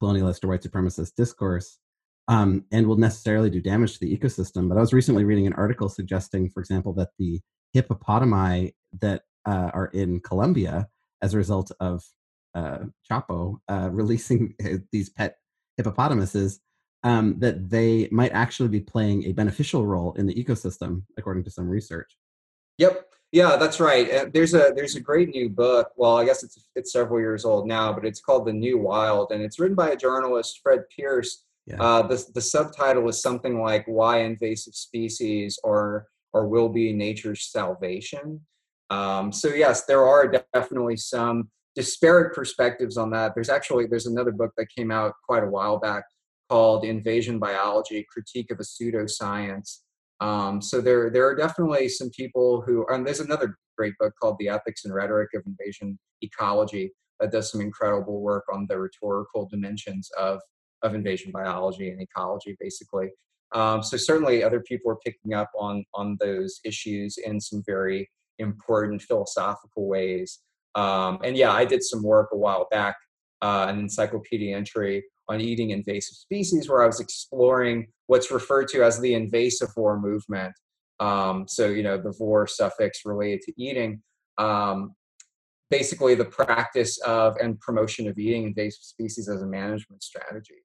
colonialist or white supremacist discourse. Um, and will necessarily do damage to the ecosystem. But I was recently reading an article suggesting, for example, that the hippopotami that uh, are in Colombia as a result of uh, Chapo uh, releasing these pet hippopotamuses, um, that they might actually be playing a beneficial role in the ecosystem, according to some research. Yep. Yeah, that's right. there's a there's a great new book. Well, I guess it's it's several years old now, but it's called The New Wild, and it's written by a journalist, Fred Pearce. Yeah. Uh, the the subtitle is something like "Why Invasive Species Are or Will Be Nature's Salvation." Um, so yes, there are definitely some disparate perspectives on that. There's actually there's another book that came out quite a while back called Invasion Biology: Critique of a Pseudoscience. Um, so there there are definitely some people who and there's another great book called The Ethics and Rhetoric of Invasion Ecology that does some incredible work on the rhetorical dimensions of of invasion biology and ecology, basically. Um, so certainly, other people are picking up on on those issues in some very important philosophical ways. Um, and yeah, I did some work a while back, uh, an encyclopedia entry on eating invasive species, where I was exploring what's referred to as the invasive invasivore movement. Um, so, you know, the vor suffix related to eating. Um, basically, the practice of and promotion of eating invasive species as a management strategy.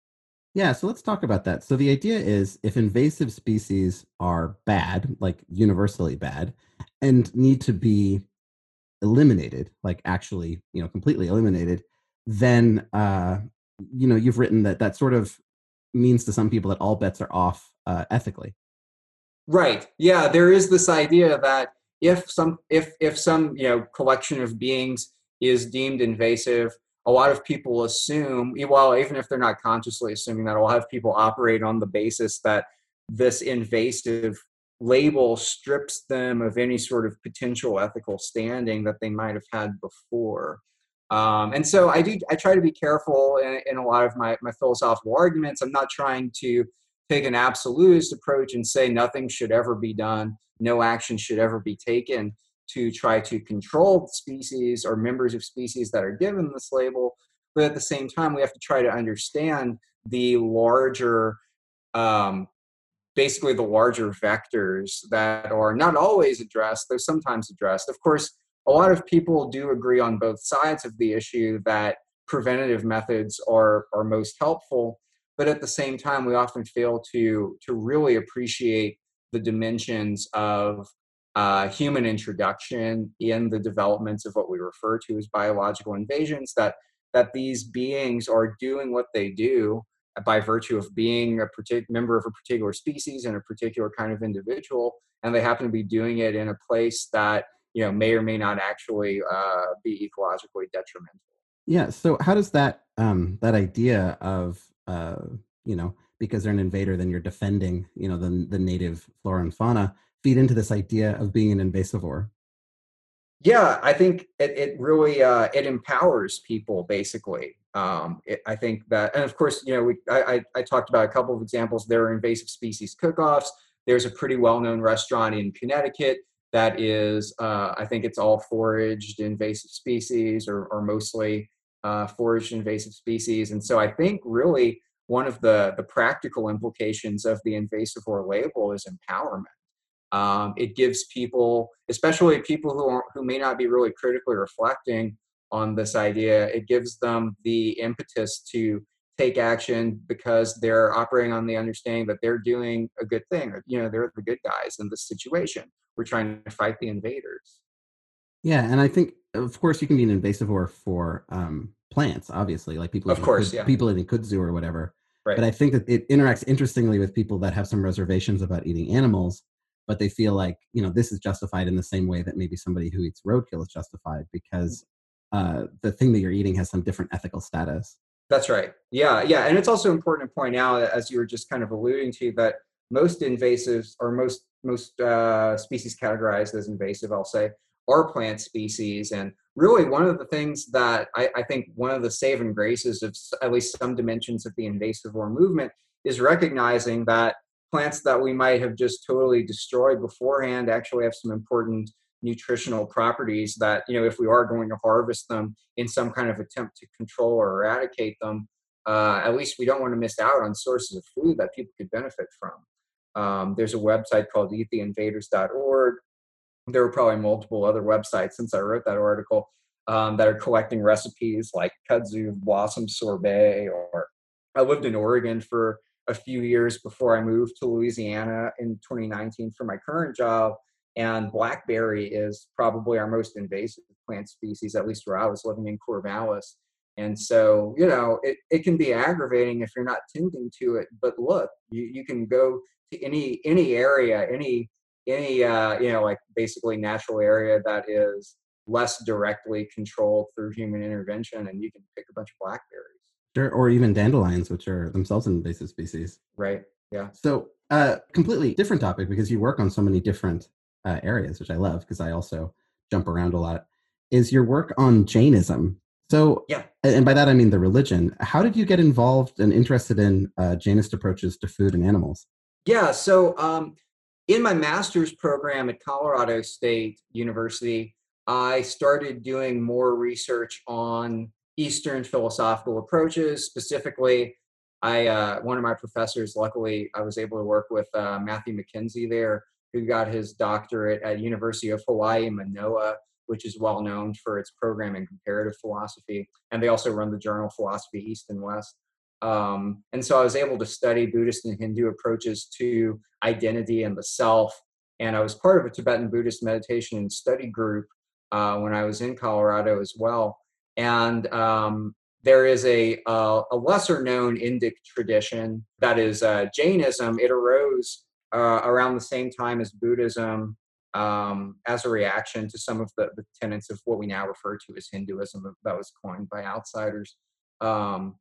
Yeah, so let's talk about that. So the idea is if invasive species are bad, like universally bad, and need to be eliminated, like actually, you know, completely eliminated, then uh, you know, you've written that that sort of means to some people that all bets are off uh, ethically. Right. Yeah, there is this idea that if some if if some, you know, collection of beings is deemed invasive, a lot of people assume, well, even if they're not consciously assuming that, a lot of people operate on the basis that this invasive label strips them of any sort of potential ethical standing that they might have had before. Um, and so I do, I try to be careful in, in, a lot of my, my philosophical arguments. I'm not trying to take an absolutist approach and say nothing should ever be done, no action should ever be taken to try to control species or members of species that are given this label. But at the same time, we have to try to understand the larger, um, basically the larger vectors that are not always addressed, though sometimes addressed. Of course, a lot of people do agree on both sides of the issue that preventative methods are, are most helpful. but at the same time, we often fail to to really appreciate the dimensions of uh, human introduction in the developments of what we refer to as biological invasions. That that these beings are doing what they do by virtue of being a particular member of a particular species and a particular kind of individual, and they happen to be doing it in a place that you know may or may not actually uh, be ecologically detrimental. Yeah. So how does that um, that idea of uh, you know because they're an invader, then you're defending you know the the native flora and fauna feed into this idea of being an invasivore? Yeah, I think it, it really uh, it empowers people basically. Um, it, I think that, and of course, you know, we I, I, talked about a couple of examples. There are invasive species cook-offs. There's a pretty well-known restaurant in Connecticut that is, uh, I think it's all foraged invasive species or, or mostly uh, foraged invasive species. And so I think really one of the the practical implications of the invasivore label is empowerment. Um, it gives people, especially people who are, who may not be really critically reflecting on this idea, it gives them the impetus to take action because they're operating on the understanding that they're doing a good thing, you know, they're the good guys in this situation. We're trying to fight the invaders. Yeah, and I think, of course, you can be an invasivore for um, plants, obviously, like people, of course, kudzu, yeah. people eating kudzu or whatever. Right. But I think that it interacts interestingly with people that have some reservations about eating animals but they feel like you know this is justified in the same way that maybe somebody who eats roadkill is justified because uh, the thing that you're eating has some different ethical status. That's right. Yeah, yeah, and it's also important to point out, as you were just kind of alluding to, that most invasives or most most uh, species categorized as invasive, I'll say, are plant species. And really, one of the things that I, I think one of the saving graces of at least some dimensions of the invasivore movement is recognizing that plants that we might have just totally destroyed beforehand actually have some important nutritional properties that you know if we are going to harvest them in some kind of attempt to control or eradicate them uh, at least we don't want to miss out on sources of food that people could benefit from. Um, there's a website called eattheinvaders.org there are probably multiple other websites since i wrote that article um, that are collecting recipes like kudzu blossom sorbet or i lived in oregon for a few years before I moved to Louisiana in 2019 for my current job. And blackberry is probably our most invasive plant species, at least where I was living in Corvallis. And so, you know, it, it can be aggravating if you're not tending to it. But look, you, you can go to any any area, any any uh, you know, like basically natural area that is less directly controlled through human intervention, and you can pick a bunch of blackberries. Sure, or even dandelions, which are themselves an invasive species. Right. Yeah. So, uh, completely different topic because you work on so many different uh, areas, which I love because I also jump around a lot. Is your work on Jainism? So, yeah, and by that I mean the religion. How did you get involved and interested in uh, Jainist approaches to food and animals? Yeah. So, um, in my master's program at Colorado State University, I started doing more research on Eastern philosophical approaches. Specifically, I uh, one of my professors, luckily, I was able to work with uh, Matthew McKenzie there, who got his doctorate at University of Hawaii Manoa, which is well known for its program in comparative philosophy, and they also run the journal Philosophy East and West. Um, and so I was able to study Buddhist and Hindu approaches to identity and the self. And I was part of a Tibetan Buddhist meditation and study group uh, when I was in Colorado as well. And um, there is a, a lesser known Indic tradition that is uh, Jainism. It arose uh, around the same time as Buddhism um, as a reaction to some of the, the, tenets of what we now refer to as Hinduism that was coined by outsiders. Um,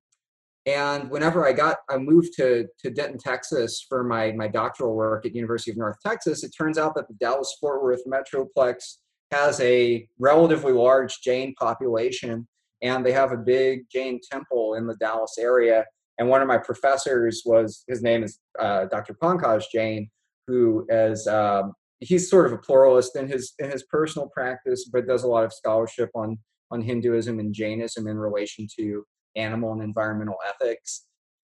and whenever I got, I moved to, to Denton, Texas for my, my doctoral work at University of North Texas, it turns out that the Dallas-Fort Worth Metroplex has a relatively large Jain population, and they have a big Jain temple in the Dallas area. And one of my professors was his name is uh, Dr. Pankaj Jain, who is um, he's sort of a pluralist in his in his personal practice, but does a lot of scholarship on on Hinduism and Jainism in relation to animal and environmental ethics.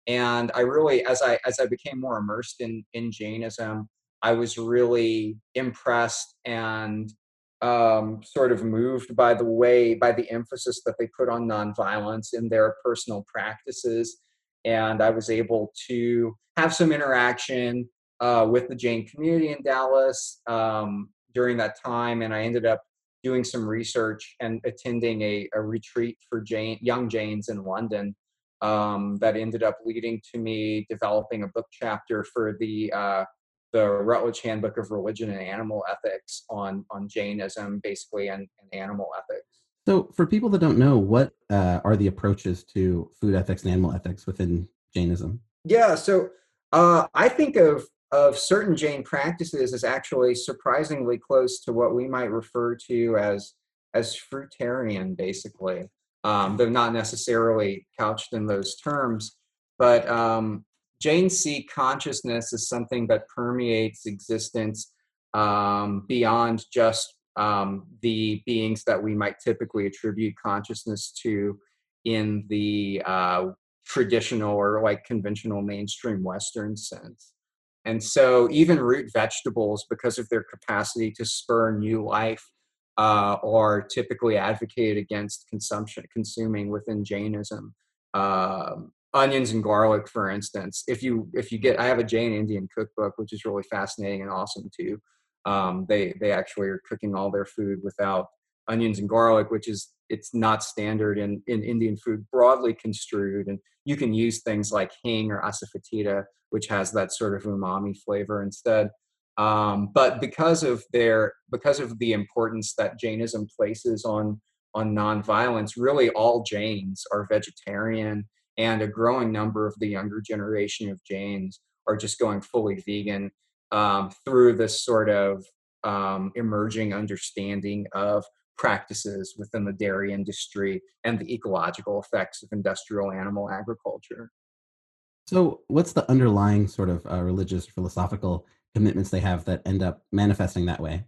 And I really, as I as I became more immersed in in Jainism, I was really impressed and um, sort of moved by the way, by the emphasis that they put on nonviolence in their personal practices. and I was able to have some interaction uh, with the Jain community in Dallas um, during that time, and I ended up doing some research and attending a, a retreat for Jain, young Jains in London. Um, that ended up leading to me developing a book chapter for the uh, the Routledge Handbook of Religion and Animal Ethics on on Jainism, basically, and, and animal ethics. So, for people that don't know, what uh, are the approaches to food ethics and animal ethics within Jainism? Yeah, so uh, I think of of certain Jain practices as actually surprisingly close to what we might refer to as as fruitarian, basically. Um, though not necessarily couched in those terms, but um, Jains see consciousness is something that permeates existence um, beyond just um, the beings that we might typically attribute consciousness to in the uh, traditional or like conventional mainstream Western sense. And so, even root vegetables, because of their capacity to spur new life, uh, are typically advocated against consumption, consuming within Jainism. Um, onions and garlic, for instance. If you if you get, I have a Jain Indian cookbook, which is really fascinating and awesome too. Um, they they actually are cooking all their food without onions and garlic, which is it's not standard in, in Indian food broadly construed. And you can use things like hing or asafoetida, which has that sort of umami flavor instead. Um, but because of their because of the importance that Jainism places on on nonviolence, really all Jains are vegetarian, and a growing number of the younger generation of Jains are just going fully vegan um, through this sort of um, emerging understanding of practices within the dairy industry and the ecological effects of industrial animal agriculture. So, what's the underlying sort of uh, religious, philosophical commitments they have that end up manifesting that way?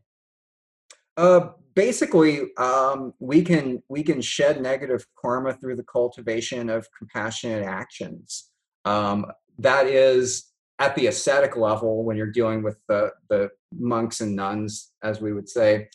Uh, basically, um, we can we can shed negative karma through the cultivation of compassionate actions. Um, that is at the ascetic level when you're dealing with the the monks and nuns, as we would say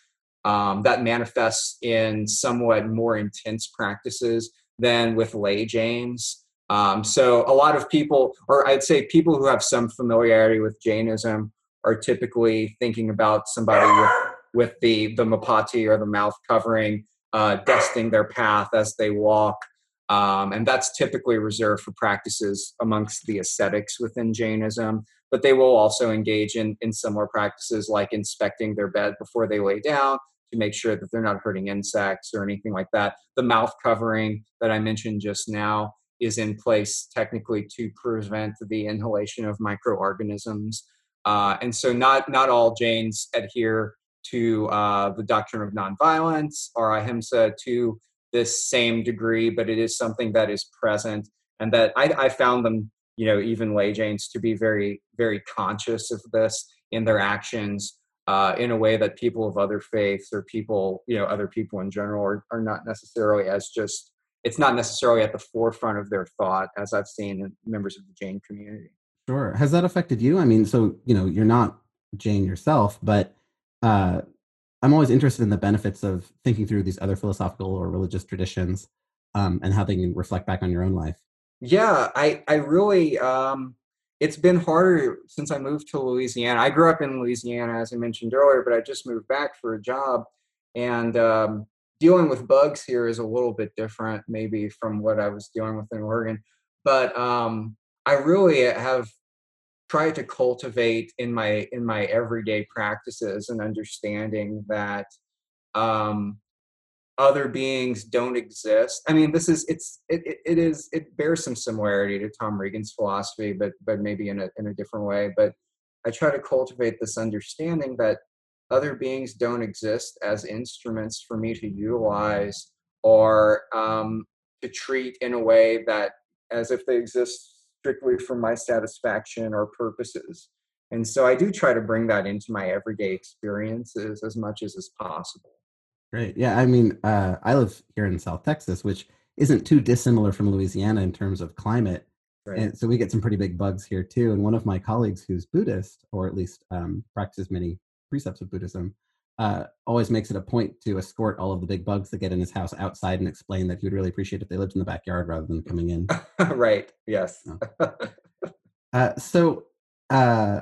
um, that manifests in somewhat more intense practices than with lay Jains. Um, so a lot of people, or I'd say people who have some familiarity with Jainism, are typically thinking about somebody with, with the the muhpatti or the mouth covering, uh, dusting their path as they walk, um, and that's typically reserved for practices amongst the ascetics within Jainism. But they will also engage in in similar practices like inspecting their bed before they lay down, to make sure that they're not hurting insects or anything like that. The mouth covering that I mentioned just now is in place technically to prevent the inhalation of microorganisms. Uh, and so not, not all Jains adhere to uh, the doctrine of nonviolence or ahimsa to this same degree, but it is something that is present and that I, I found them, you know, even lay Jains to be very, very conscious of this in their actions uh, in a way that people of other faiths or people, you know, other people in general are, are not necessarily as just, it's not necessarily at the forefront of their thought as I've seen in members of the Jain community. Sure. Has that affected you? I mean, so, you know, you're not Jain yourself, but uh, I'm always interested in the benefits of thinking through these other philosophical or religious traditions um, and how they can reflect back on your own life. Yeah, I, I really, um, it's been harder since I moved to Louisiana. I grew up in Louisiana, as I mentioned earlier, but I just moved back for a job. And um, dealing with bugs here is a little bit different, maybe from what I was dealing with in Oregon. But um, I really have tried to cultivate in my in my everyday practices and understanding that um, other beings don't exist. I mean, this is it's it, it, it is it bears some similarity to Tom Regan's philosophy, but but maybe in a in a different way. But I try to cultivate this understanding that other beings don't exist as instruments for me to utilize or um, to treat in a way that as if they exist strictly for my satisfaction or purposes. And so I do try to bring that into my everyday experiences as much as is possible. Great. Yeah. I mean, uh, I live here in South Texas, which isn't too dissimilar from Louisiana in terms of climate. Right. And so we get some pretty big bugs here too. And one of my colleagues who's Buddhist, or at least um, practices many precepts of Buddhism, uh, always makes it a point to escort all of the big bugs that get in his house outside and explain that he would really appreciate if they lived in the backyard rather than coming in. right. Yes. uh, so, uh,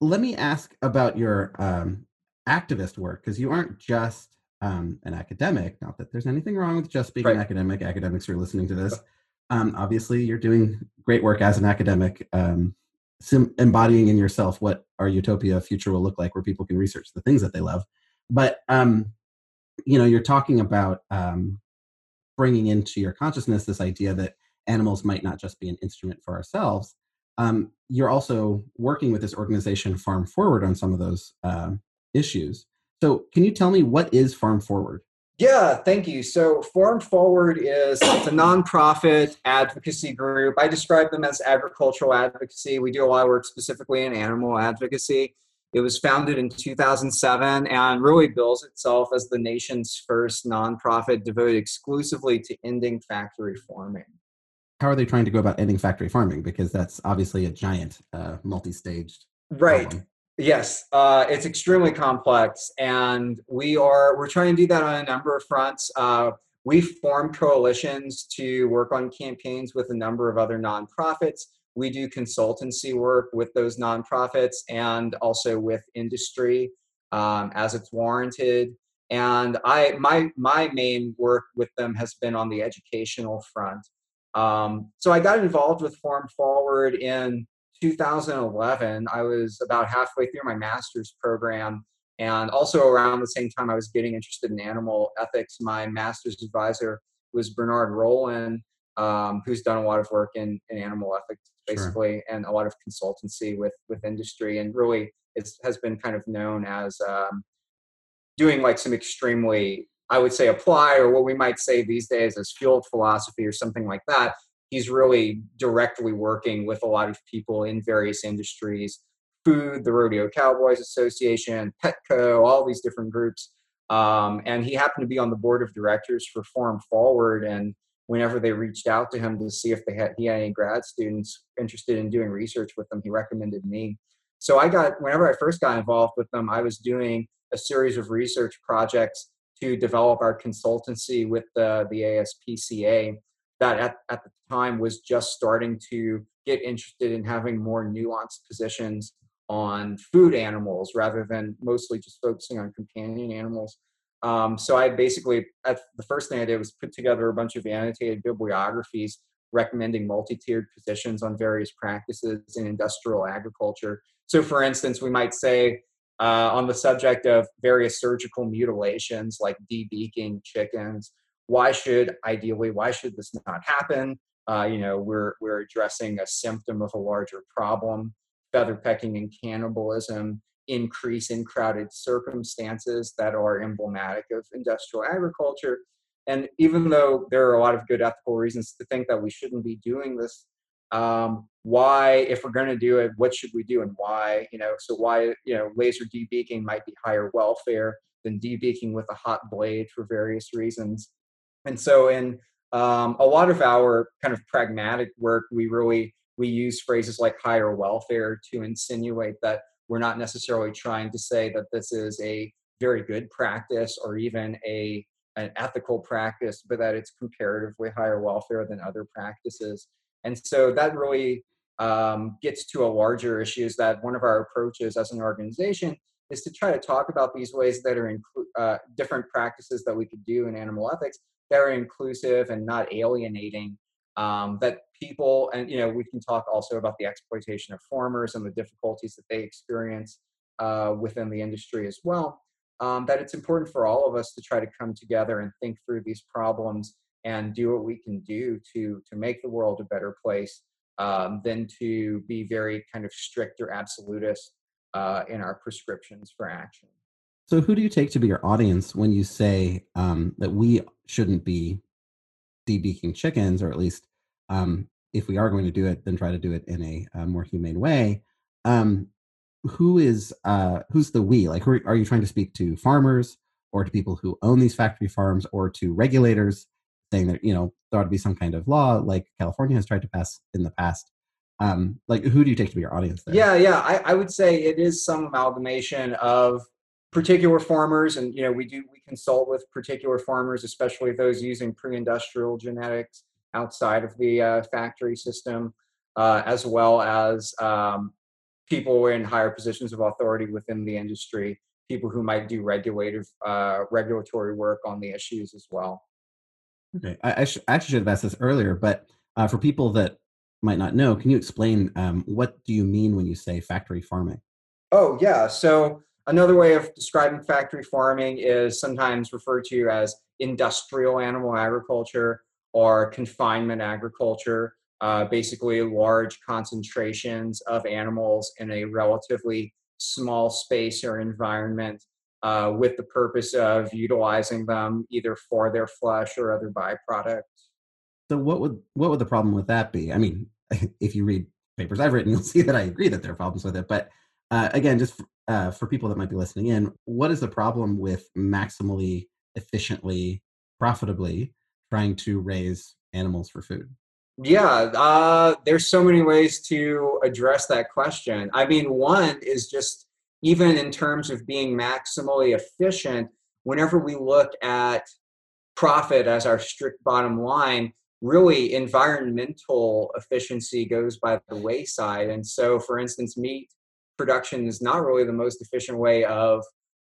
let me ask about your um, activist work because you aren't just um, an academic. Not that there's anything wrong with just being Right. an academic. Academics who are listening to this. Um, obviously, you're doing great work as an academic, um, sim- embodying in yourself what our utopia future will look like, where people can research the things that they love. But um, you know, you're talking about um, bringing into your consciousness this idea that animals might not just be an instrument for ourselves. Um, you're also working with this organization, Farm Forward, on some of those um issues. So, can you tell me what is Farm Forward? Yeah, thank you. So, Farm Forward is it's a nonprofit advocacy group. I describe them as agricultural advocacy. We do a lot of work specifically in animal advocacy. It was founded in 2007 and really bills itself as the nation's first nonprofit devoted exclusively to ending factory farming. How are they trying to go about ending factory farming? Because that's obviously a giant, uh, multi-staged. Right. problem. Yes, uh, it's extremely complex, and we are we're trying to do that on a number of fronts. Uh, we form coalitions to work on campaigns with a number of other nonprofits. We do consultancy work with those nonprofits and also with industry um, as it's warranted. And I my my main work with them has been on the educational front. Um, so I got involved with Farm Forward in 2011, I was about halfway through my master's program. And also around the same time, I was getting interested in animal ethics. My master's advisor was Bernard Rollin, um, who's done a lot of work in, in animal ethics, Sure. basically, and a lot of consultancy with, with industry. And really, it has been kind of known as um, doing like some extremely, I would say, apply or what we might say these days as field philosophy or something like that he's really directly working with a lot of people in various industries. Food the rodeo cowboys association petco all these different groups. Um, and he happened to be on the board of directors for Farm Forward and whenever they reached out to him to see if they had he had any grad students interested in doing research with them he recommended me. So i got whenever i first got involved with them i was doing a series of research projects to develop our consultancy with the, the aspca that at, at the time was just starting to get interested in having more nuanced positions on food animals rather than mostly just focusing on companion animals. Um, so I basically, the first thing I did was put together a bunch of annotated bibliographies recommending multi-tiered positions on various practices in industrial agriculture. So for instance, we might say uh, on the subject of various surgical mutilations like debeaking chickens, why should ideally why should this not happen? Uh, you know we're we're addressing a symptom of a larger problem. Feather pecking and cannibalism increase in crowded circumstances that are emblematic of industrial agriculture. And even though there are a lot of good ethical reasons to think that we shouldn't be doing this um, why if we're going to do it what should we do and why you know? So why you know laser debeaking might be higher welfare than debeaking with a hot blade for various reasons and so in um, a lot of our kind of pragmatic work, we really we use phrases like higher welfare to insinuate that we're not necessarily trying to say that this is a very good practice or even a an ethical practice, but that it's comparatively higher welfare than other practices. And so that really um, gets to a larger issue is that one of our approaches as an organization is to try to talk about these ways that are inclu- uh, different practices that we could do in animal ethics are inclusive and not alienating um, that people and you know we can talk also about the exploitation of farmers and the difficulties that they experience uh, within the industry as well um, that it's important for all of us to try to come together and think through these problems and do what we can do to to make the world a better place um, than to be very kind of strict or absolutist uh, in our prescriptions for action So, who do you take to be your audience when you say um, that we shouldn't be debeaking chickens, or at least um, if we are going to do it, then try to do it in a, uh more humane way? Um, who is uh, who's the we? Like, are, are you trying to speak to farmers, or to people who own these factory farms, or to regulators, saying that you know there ought to be some kind of law, like California has tried to pass in the past? Um, like, who do you take to be your audience there? Yeah, yeah. I, I would say it is some amalgamation of particular farmers, and you know, we do we consult with particular farmers, especially those using pre-industrial genetics outside of the uh, factory system, uh, as well as um, people in higher positions of authority within the industry, people who might do regulative uh, regulatory work on the issues as well. Okay, I, I, sh- actually should have asked this earlier, but uh, for people that might not know, can you explain um, what do you mean when you say factory farming? Oh yeah, so another way of describing factory farming is sometimes referred to as industrial animal agriculture or confinement agriculture. Uh, basically, large concentrations of animals in a relatively small space or environment uh, with the purpose of utilizing them either for their flesh or other byproducts. So what would what would the problem with that be? I mean, if you read papers I've written, you'll see that I agree that there are problems with it. But uh, again, just uh, for people that might be listening in, what is the problem with maximally, efficiently, profitably trying to raise animals for food? Yeah, uh, there's so many ways to address that question. I mean, one is just even in terms of being maximally efficient, whenever we look at profit as our strict bottom line, really environmental efficiency goes by the wayside. And so, for instance, meat production is not really the most efficient way of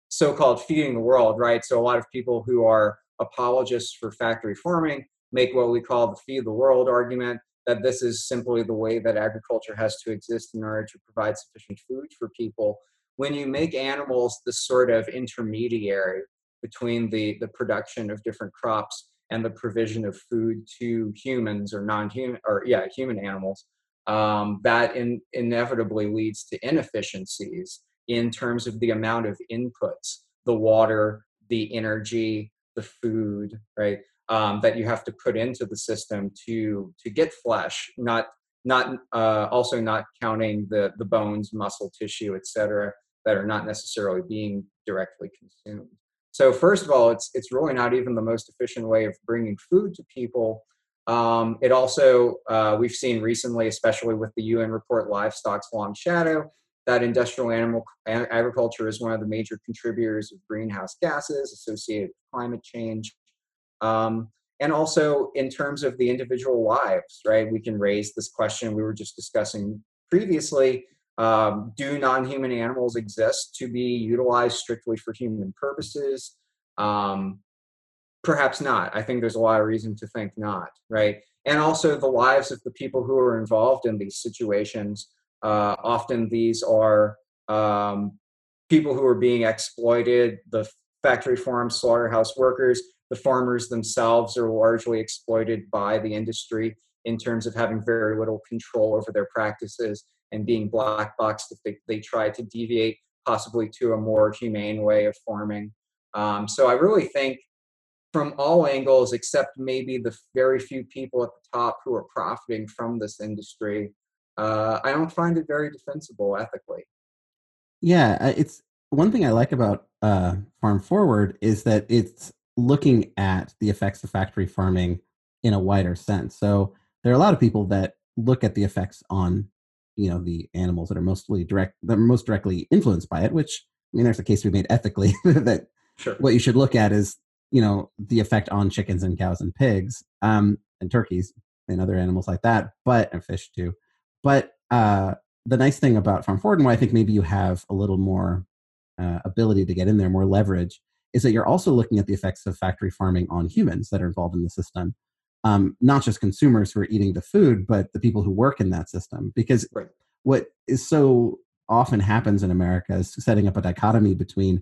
so called feeding the world, right? So, a lot of people who are apologists for factory farming make what we call the feed the world argument that this is simply the way that agriculture has to exist in order to provide sufficient food for people when you make animals the sort of intermediary between the, the production of different crops and the provision of food to humans or non-human or yeah human animals um, that in, inevitably leads to inefficiencies in terms of the amount of inputs the water the energy the food right um, that you have to put into the system to to get flesh not not uh, also not counting the the bones muscle tissue etc that are not necessarily being directly consumed. So first of all, it's it's really not even the most efficient way of bringing food to people. Um, it also uh, we've seen recently, especially with the UN report "Livestock's Long Shadow," that industrial animal agriculture is one of the major contributors of greenhouse gases associated with climate change. Um, and also in terms of the individual lives, right? We can raise this question we were just discussing previously um, do non human animals exist to be utilized strictly for human purposes? Um, perhaps not. I think there's a lot of reason to think not, right? And also the lives of the people who are involved in these situations. Uh, often these are um, people who are being exploited, the factory farm slaughterhouse workers, the farmers themselves are largely exploited by the industry in terms of having very little control over their practices and being black boxed if they, they try to deviate possibly to a more humane way of farming. Um, so I really think from all angles, except maybe the very few people at the top who are profiting from this industry, uh, I don't find it very defensible ethically. Yeah, it's one thing I like about uh, Farm Forward is that it's looking at the effects of factory farming in a wider sense. So there are a lot of people that look at the effects on you know the animals that are mostly direct that are most directly influenced by it which i mean there's a case we made ethically that sure. what you should look at is you know the effect on chickens and cows and pigs um and turkeys and other animals like that but and fish too but uh the nice thing about farm forward and why i think maybe you have a little more uh, ability to get in there more leverage is that you're also looking at the effects of factory farming on humans that are involved in the system um, not just consumers who are eating the food, but the people who work in that system. Because right. what is so often happens in America is setting up a dichotomy between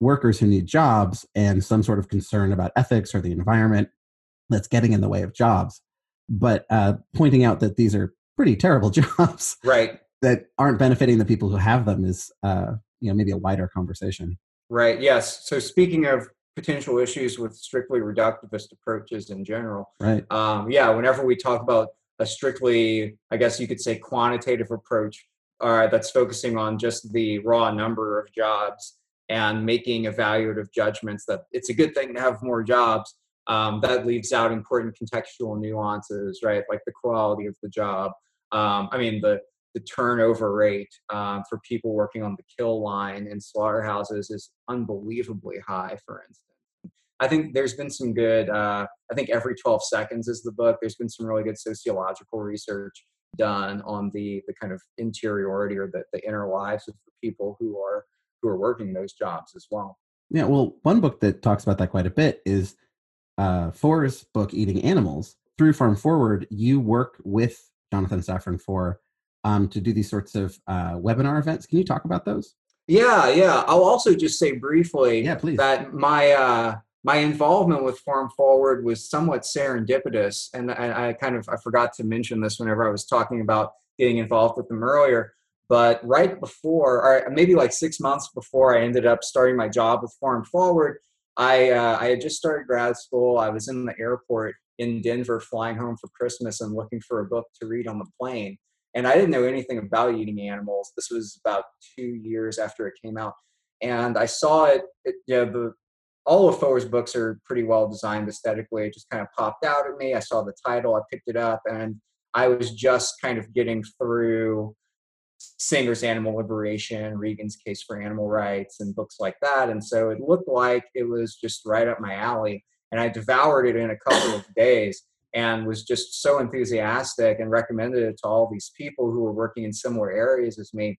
workers who need jobs and some sort of concern about ethics or the environment that's getting in the way of jobs. But uh, pointing out that these are pretty terrible jobs, right? That aren't benefiting the people who have them is, uh, you know, maybe a wider conversation. Right. Yes. So speaking of potential issues with strictly reductivist approaches in general. Right. Um, yeah, whenever we talk about a strictly, I guess you could say, quantitative approach uh, that's focusing on just the raw number of jobs and making evaluative judgments that it's a good thing to have more jobs. Um, that leaves out important contextual nuances, right? Like the quality of the job. Um, I mean, the the turnover rate um, for people working on the kill line in slaughterhouses is unbelievably high, for instance. I think there's been some good, uh, I think Every 12 Seconds is the book. There's been some really good sociological research done on the, the kind of interiority or the, the inner lives of the people who are who are working those jobs as well. Yeah, well, one book that talks about that quite a bit is uh, Foer's book, Eating Animals. Through Farm Forward, you work with Jonathan Safran Foer um, to do these sorts of uh, webinar events. Can you talk about those? Yeah, yeah. I'll also just say briefly yeah, please. that my uh, my involvement with Farm Forward was somewhat serendipitous, and I, I, kind of I forgot to mention this whenever I was talking about getting involved with them earlier. But right before, or maybe like six months before I ended up starting my job with Farm Forward, I uh, I had just started grad school. I was in the airport in Denver, flying home for Christmas, and looking for a book to read on the plane. And I didn't know anything about eating animals. This was about two years after it came out, and I saw it. it you know, the all of Foer's books are pretty well designed aesthetically. It just kind of popped out at me. I saw the title, I picked it up, and I was just kind of getting through Singer's Animal Liberation, Regan's Case for Animal Rights, and books like that. And so it looked like it was just right up my alley. And I devoured it in a couple of days and was just so enthusiastic and recommended it to all these people who were working in similar areas as me.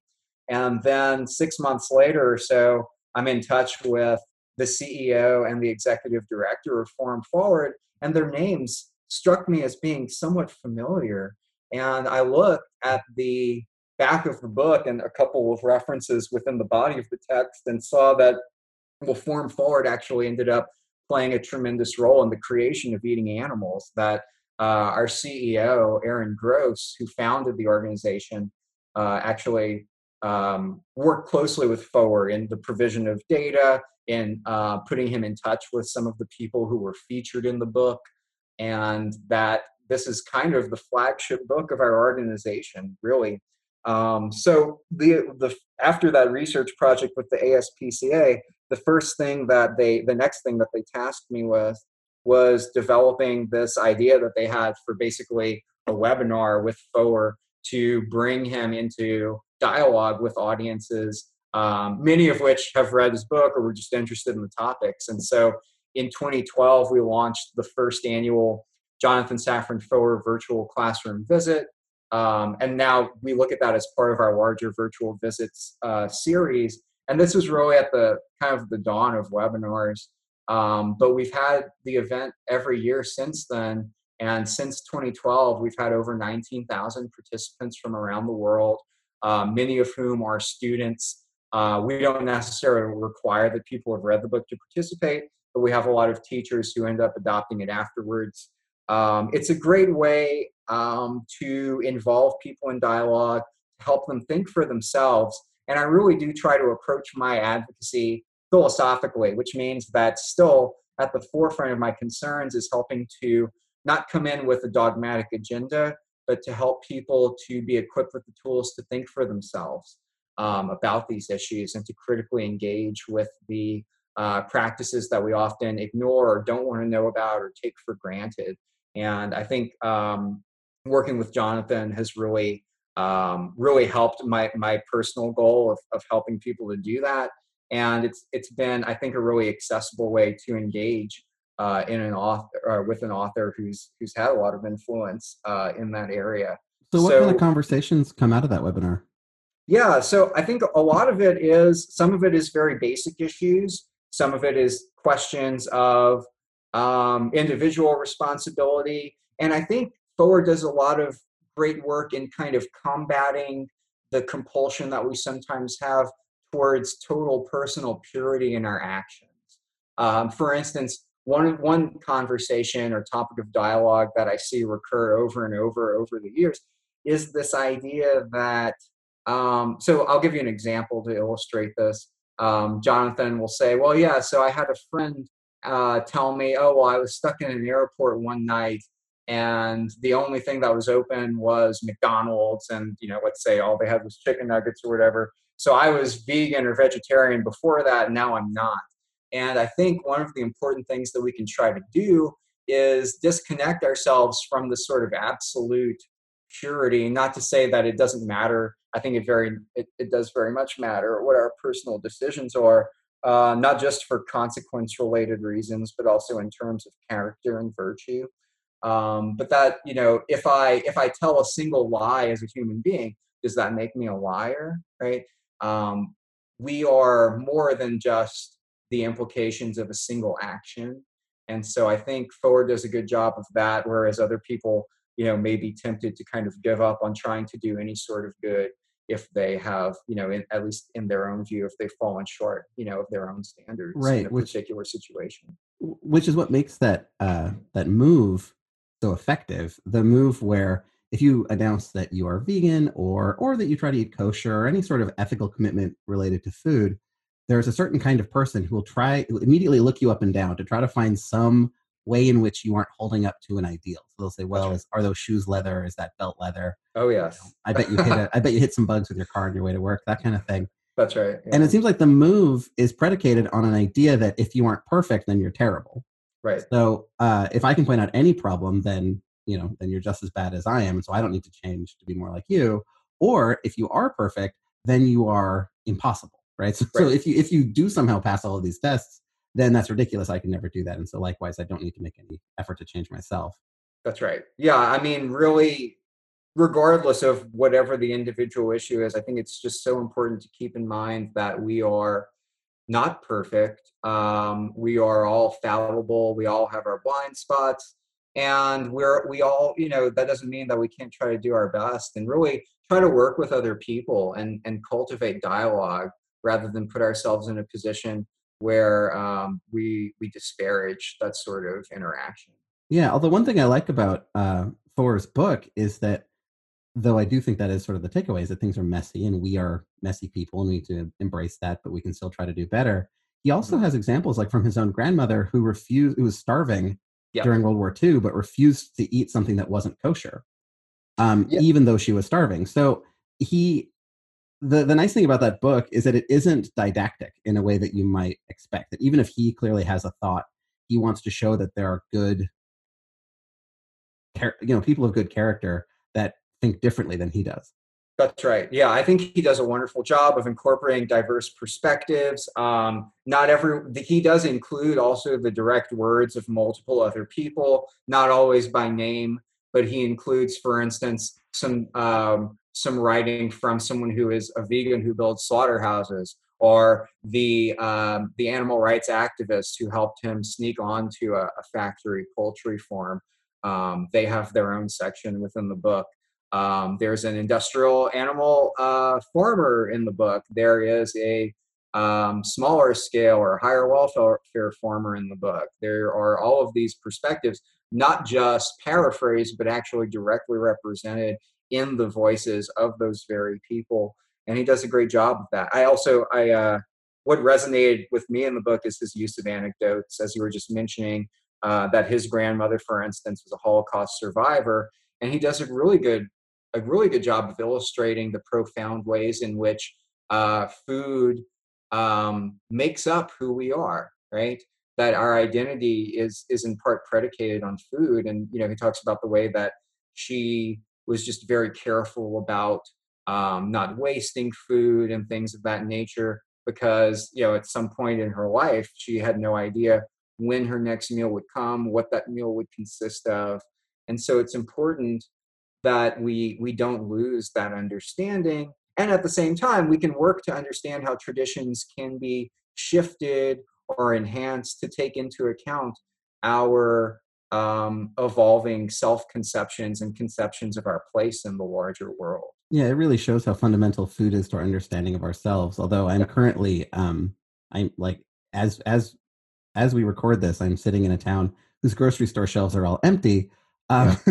And then six months later or so, I'm in touch with the CEO and the executive director of Farm Forward, and their names struck me as being somewhat familiar. And I looked at the back of the book and a couple of references within the body of the text and saw that well farm forward actually ended up playing a tremendous role in the creation of eating animals that uh, our ceo aaron gross who founded the organization uh, actually um, worked closely with Foer in the provision of data in uh, putting him in touch with some of the people who were featured in the book. And that this is kind of the flagship book of our organization really um, so the the after that research project with the ASPCA, the first thing that they the next thing that they tasked me with was developing this idea that they had for basically a webinar with Foer to bring him into dialogue with audiences, um, many of which have read his book or were just interested in the topics. And so in 2012, we launched the first annual Jonathan Safran Foer virtual classroom visit. Um, and now we look at that as part of our larger virtual visits uh, series. And this was really at the kind of the dawn of webinars. Um, but we've had the event every year since then. And since 2012, we've had over 19,000 participants from around the world, uh, many of whom are students. Uh, we don't necessarily require that people have read the book to participate, but we have a lot of teachers who end up adopting it afterwards. Um, it's a great way um, to involve people in dialogue, to help them think for themselves. And I really do try to approach my advocacy philosophically, which means that still at the forefront of my concerns is helping to not come in with a dogmatic agenda, but to help people to be equipped with the tools to think for themselves um, about these issues and to critically engage with the uh, practices that we often ignore or don't want to know about or take for granted. And I think um, working with Jonathan has really um, really helped my my personal goal of, of helping people to do that. And it's it's been I think a really accessible way to engage uh, in an author or with an author who's who's had a lot of influence uh, in that area. So, what so, kind of conversations come out of that webinar? Yeah, so I think a lot of it is some of it is very basic issues. Some of it is questions of um, individual responsibility, and I think Foer does a lot of great work in kind of combating the compulsion that we sometimes have towards total personal purity in our actions. Um, for instance, one one conversation or topic of dialogue that I see recur over and over over the years is this idea that. Um, so I'll give you an example to illustrate this. Um, Jonathan will say, "Well, yeah, so I had a friend uh, tell me, oh, well, I was stuck in an airport one night and the only thing that was open was McDonald's, and you know, let's say all they had was chicken nuggets or whatever. So I was vegan or vegetarian before that, and now I'm not. And I think one of the important things that we can try to do is disconnect ourselves from the sort of absolute purity. Not to say that it doesn't matter. I think it very it, it does very much matter what our personal decisions are, uh, not just for consequence related reasons, but also in terms of character and virtue. Um, but that you know, if I if I tell a single lie as a human being, does that make me a liar? Right? Um, we are more than just the implications of a single action. And so I think Foer does a good job of that, whereas other people, you know, may be tempted to kind of give up on trying to do any sort of good if they have, you know, in, at least in their own view, if they've fallen short, you know, of their own standards right, in a which, particular situation. Which is what makes that uh, that move so effective. The move where if you announce that you are vegan or or that you try to eat kosher or any sort of ethical commitment related to food, there's a certain kind of person who will try who immediately look you up and down to try to find some way in which you aren't holding up to an ideal. So they'll say, "Well, is, are those shoes leather? Is that belt leather?" Oh yes. You know, I bet you hit a, I bet you hit some bugs with your car on your way to work. That kind of thing. That's right. Yeah. And it seems like the move is predicated on an idea that if you aren't perfect, then you're terrible. Right. So uh, if I can point out any problem, then you know, then you're just as bad as I am, and so I don't need to change to be more like you. Or if you are perfect, then you are impossible right? So, right. so if you if you do somehow pass all of these tests, then that's ridiculous. I can never do that, and so likewise, I don't need to make any effort to change myself. That's right. Yeah, I mean, really, regardless of whatever the individual issue is, I think it's just so important to keep in mind that we are not perfect. Um, we are all fallible. We all have our blind spots, and we're we all you know that doesn't mean that we can't try to do our best and really try to work with other people and and cultivate dialogue rather than put ourselves in a position where um, we we disparage that sort of interaction. Yeah, although one thing I like about uh, Foer's book is that though I do think that is sort of the takeaway is that things are messy and we are messy people and we need to embrace that, but we can still try to do better. He also mm-hmm. has examples like from his own grandmother who refused, who was starving yep. during World War II, but refused to eat something that wasn't kosher, um, yep. even though she was starving. So he the, the nice thing about that book is that it isn't didactic in a way that you might expect. That even if he clearly has a thought, he wants to show that there are good, you know, people of good character that think differently than he does. That's right. Yeah, I think he does a wonderful job of incorporating diverse perspectives. Um, not every he does include also the direct words of multiple other people, not always by name, but he includes, for instance, some um, some writing from someone who is a vegan who builds slaughterhouses or the um, the animal rights activist who helped him sneak onto a, a factory poultry farm. Um, they have their own section within the book. Um, there's an industrial animal uh, farmer in the book. There is a um, smaller scale or higher welfare farmer in the book. There are all of these perspectives, not just paraphrased, but actually directly represented in the voices of those very people and he does a great job of that i also i uh, what resonated with me in the book is his use of anecdotes as you were just mentioning uh, that his grandmother for instance was a holocaust survivor and he does a really good a really good job of illustrating the profound ways in which uh, food um, makes up who we are right? That our identity is is in part predicated on food and you know he talks about the way that she was just very careful about um, not wasting food and things of that nature because you know at some point in her life she had no idea when her next meal would come what that meal would consist of. And so it's important that we we don't lose that understanding and at the same time we can work to understand how traditions can be shifted or enhanced to take into account our um, evolving self conceptions and conceptions of our place in the larger world. Yeah, it really shows how fundamental food is to our understanding of ourselves. Although I'm currently, um, I'm like as as as we record this, I'm sitting in a town whose grocery store shelves are all empty. Um,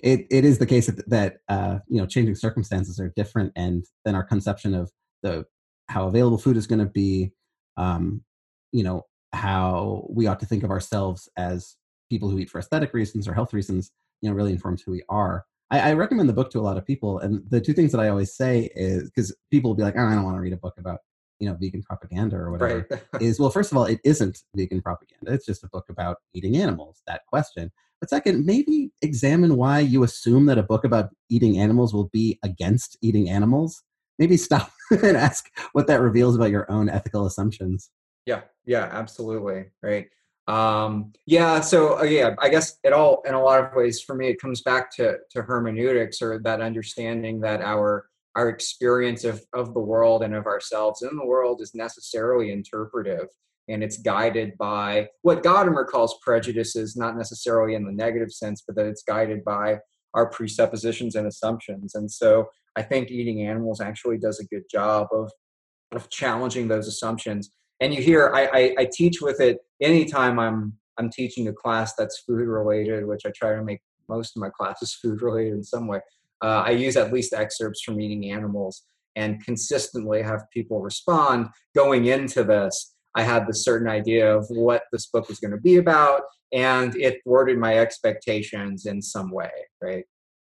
it it is the case that, that uh, you know changing circumstances are different, and then our conception of the how available food is going to be, um, you know, how we ought to think of ourselves as people who eat for aesthetic reasons or health reasons, you know, really informs who we are. I, I recommend the book to a lot of people, and the two things that I always say is because people will be like, oh, I don't want to read a book about you know vegan propaganda or whatever Right. is well first of all it isn't vegan propaganda it's just a book about eating animals that question but second maybe examine why you assume that a book about eating animals will be against eating animals maybe stop and ask what that reveals about your own ethical assumptions Yeah, yeah, absolutely. Right. Um, yeah, so uh, yeah, I guess it all in a lot of ways for me it comes back to to hermeneutics or that understanding that our our experience of of the world and of ourselves in the world is necessarily interpretive and it's guided by what Gadamer calls prejudices, not necessarily in the negative sense, but that it's guided by our presuppositions and assumptions. And so I think eating animals actually does a good job of of challenging those assumptions and you hear I, I, I teach with it anytime i'm i'm teaching a class that's food related which i try to make most of my classes food related in some way uh, i use at least excerpts from eating animals and consistently have people respond going into this. I had this certain idea of what this book was going to be about and it thwarted my expectations in some way right?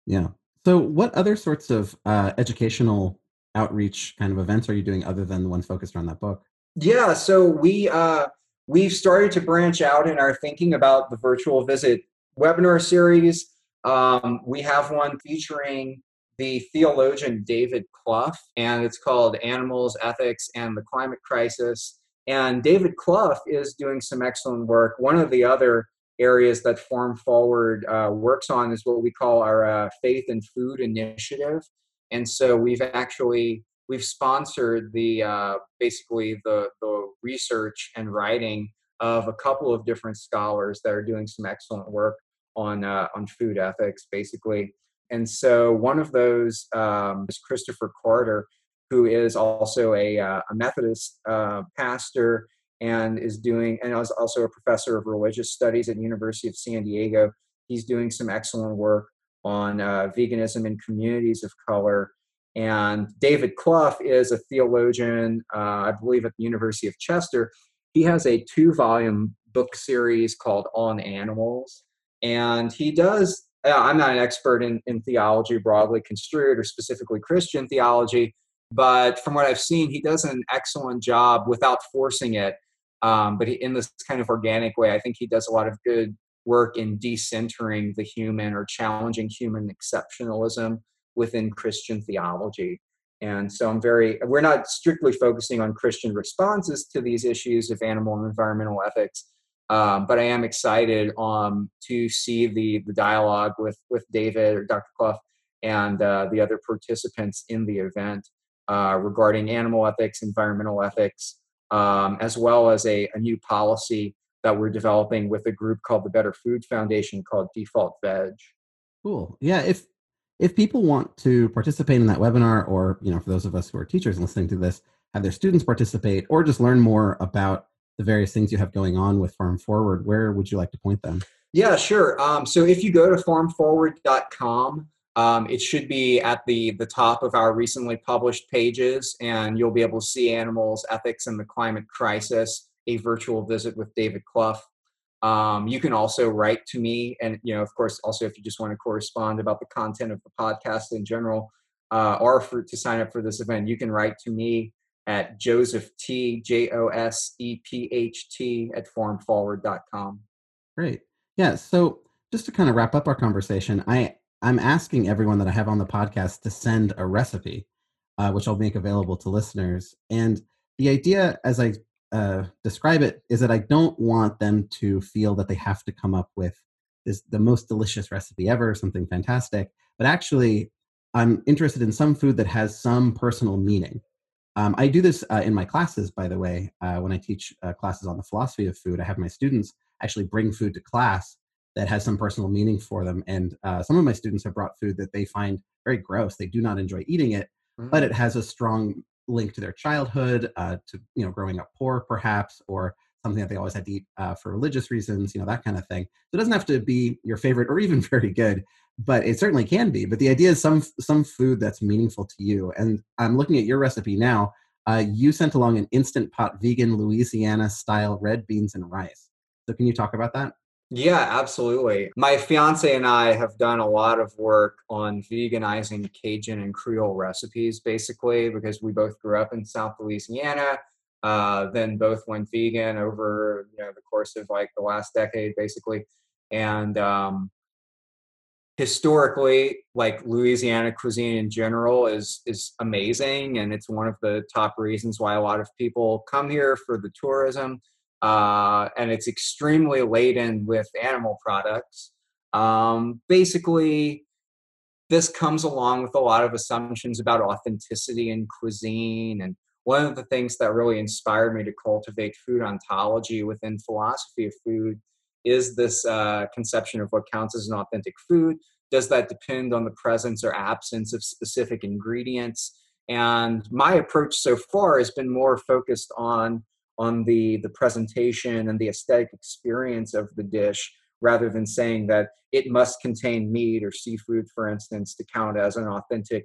Yeah. So what other sorts of uh, educational outreach kind of events are you doing other than the ones focused around that book? Yeah, so we uh, we've started to branch out in our thinking about the virtual visit webinar series. Um, we have one featuring the theologian David Clough, and it's called Animals, Ethics, and the Climate Crisis. And David Clough is doing some excellent work. One of the other areas that Farm Forward uh, works on is what we call our uh, Faith and Food Initiative. And so we've actually we've sponsored the uh, basically the the research and writing of a couple of different scholars that are doing some excellent work on uh, on food ethics, basically. And so one of those um, is Christopher Carter, who is also a, uh, a Methodist uh, pastor and is doing and is also a professor of religious studies at University of San Diego. He's doing some excellent work on uh, veganism in communities of color and David Clough is a theologian, uh, I believe, at the University of Chester. He has a two volume book series called On Animals. And he does, uh, I'm not an expert in, in theology broadly construed or specifically Christian theology, but from what I've seen, he does an excellent job without forcing it. Um, but he, in this kind of organic way, I think he does a lot of good work in decentering the human or challenging human exceptionalism within Christian theology. And so I'm very, we're not strictly focusing on Christian responses to these issues of animal and environmental ethics, um, but I am excited um, to see the, the dialogue with, with David or Dr. Clough and uh, the other participants in the event uh, regarding animal ethics, environmental ethics, um, as well as a, a new policy that we're developing with a group called the Better Food Foundation called Default Veg. Cool. Yeah. If if people want to participate in that webinar, or you know, for those of us who are teachers listening to this, have their students participate, or just learn more about the various things you have going on with Farm Forward, where would you like to point them? Yeah, sure. Um, so if you go to farmforward.com, um, it should be at the the top of our recently published pages, and you'll be able to see animals, ethics, and the climate crisis. A virtual visit with David Clough. Um, you can also write to me, and you know, of course, also if you just want to correspond about the content of the podcast in general, uh, or for to sign up for this event, you can write to me at Joseph T J O S E P H T at farmforward.com. Great. Yeah. So just to kind of wrap up our conversation, I I'm asking everyone that I have on the podcast to send a recipe, uh, which I'll make available to listeners. And the idea, as I uh, describe it, is that I don't want them to feel that they have to come up with this the most delicious recipe ever, something fantastic. But actually, I'm interested in some food that has some personal meaning. Um, I do this uh, in my classes, by the way. Uh, when I teach uh, classes on the philosophy of food, I have my students actually bring food to class that has some personal meaning for them. And uh, some of my students have brought food that they find very gross. They do not enjoy eating it, mm-hmm. but it has a strong link to their childhood, uh, to you know, growing up poor, perhaps, or something that they always had to eat uh, for religious reasons, you know, that kind of thing. So it doesn't have to be your favorite or even very good, but it certainly can be. But the idea is some some food that's meaningful to you. And I'm looking at your recipe now. Uh, you sent along an instant pot vegan Louisiana style red beans and rice. So can you talk about that? Yeah, absolutely. My fiance and I have done a lot of work on veganizing Cajun and Creole recipes, basically, because we both grew up in South Louisiana. Uh, then both went vegan over you know the course of like the last decade, basically. And um, historically, like Louisiana cuisine in general is is amazing, and it's one of the top reasons why a lot of people come here for the tourism uh, and it's extremely laden with animal products. Um, basically, this comes along with a lot of assumptions about authenticity in cuisine. And one of the things that really inspired me to cultivate food ontology within philosophy of food is this uh, conception of what counts as an authentic food. Does that depend on the presence or absence of specific ingredients? And my approach so far has been more focused on on the the presentation and the aesthetic experience of the dish rather than saying that it must contain meat or seafood for instance to count as an authentic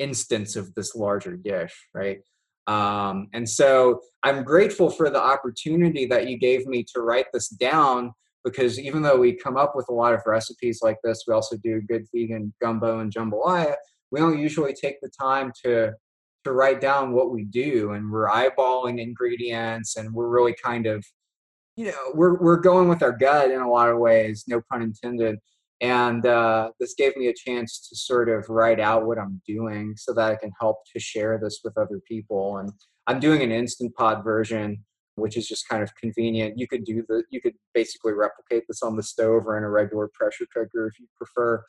instance of this larger dish right um, and so i'm grateful for the opportunity that you gave me to write this down because even though we come up with a lot of recipes like this we also do good vegan gumbo and jambalaya we don't usually take the time to to write down what we do and we're eyeballing ingredients and we're really kind of you know we're we're going with our gut in a lot of ways no pun intended. And uh, this gave me a chance to sort of write out what i'm doing so that i can help to share this with other people. And i'm doing an instant pot version which is just kind of convenient you could do the you could basically replicate this on the stove or in a regular pressure cooker if you prefer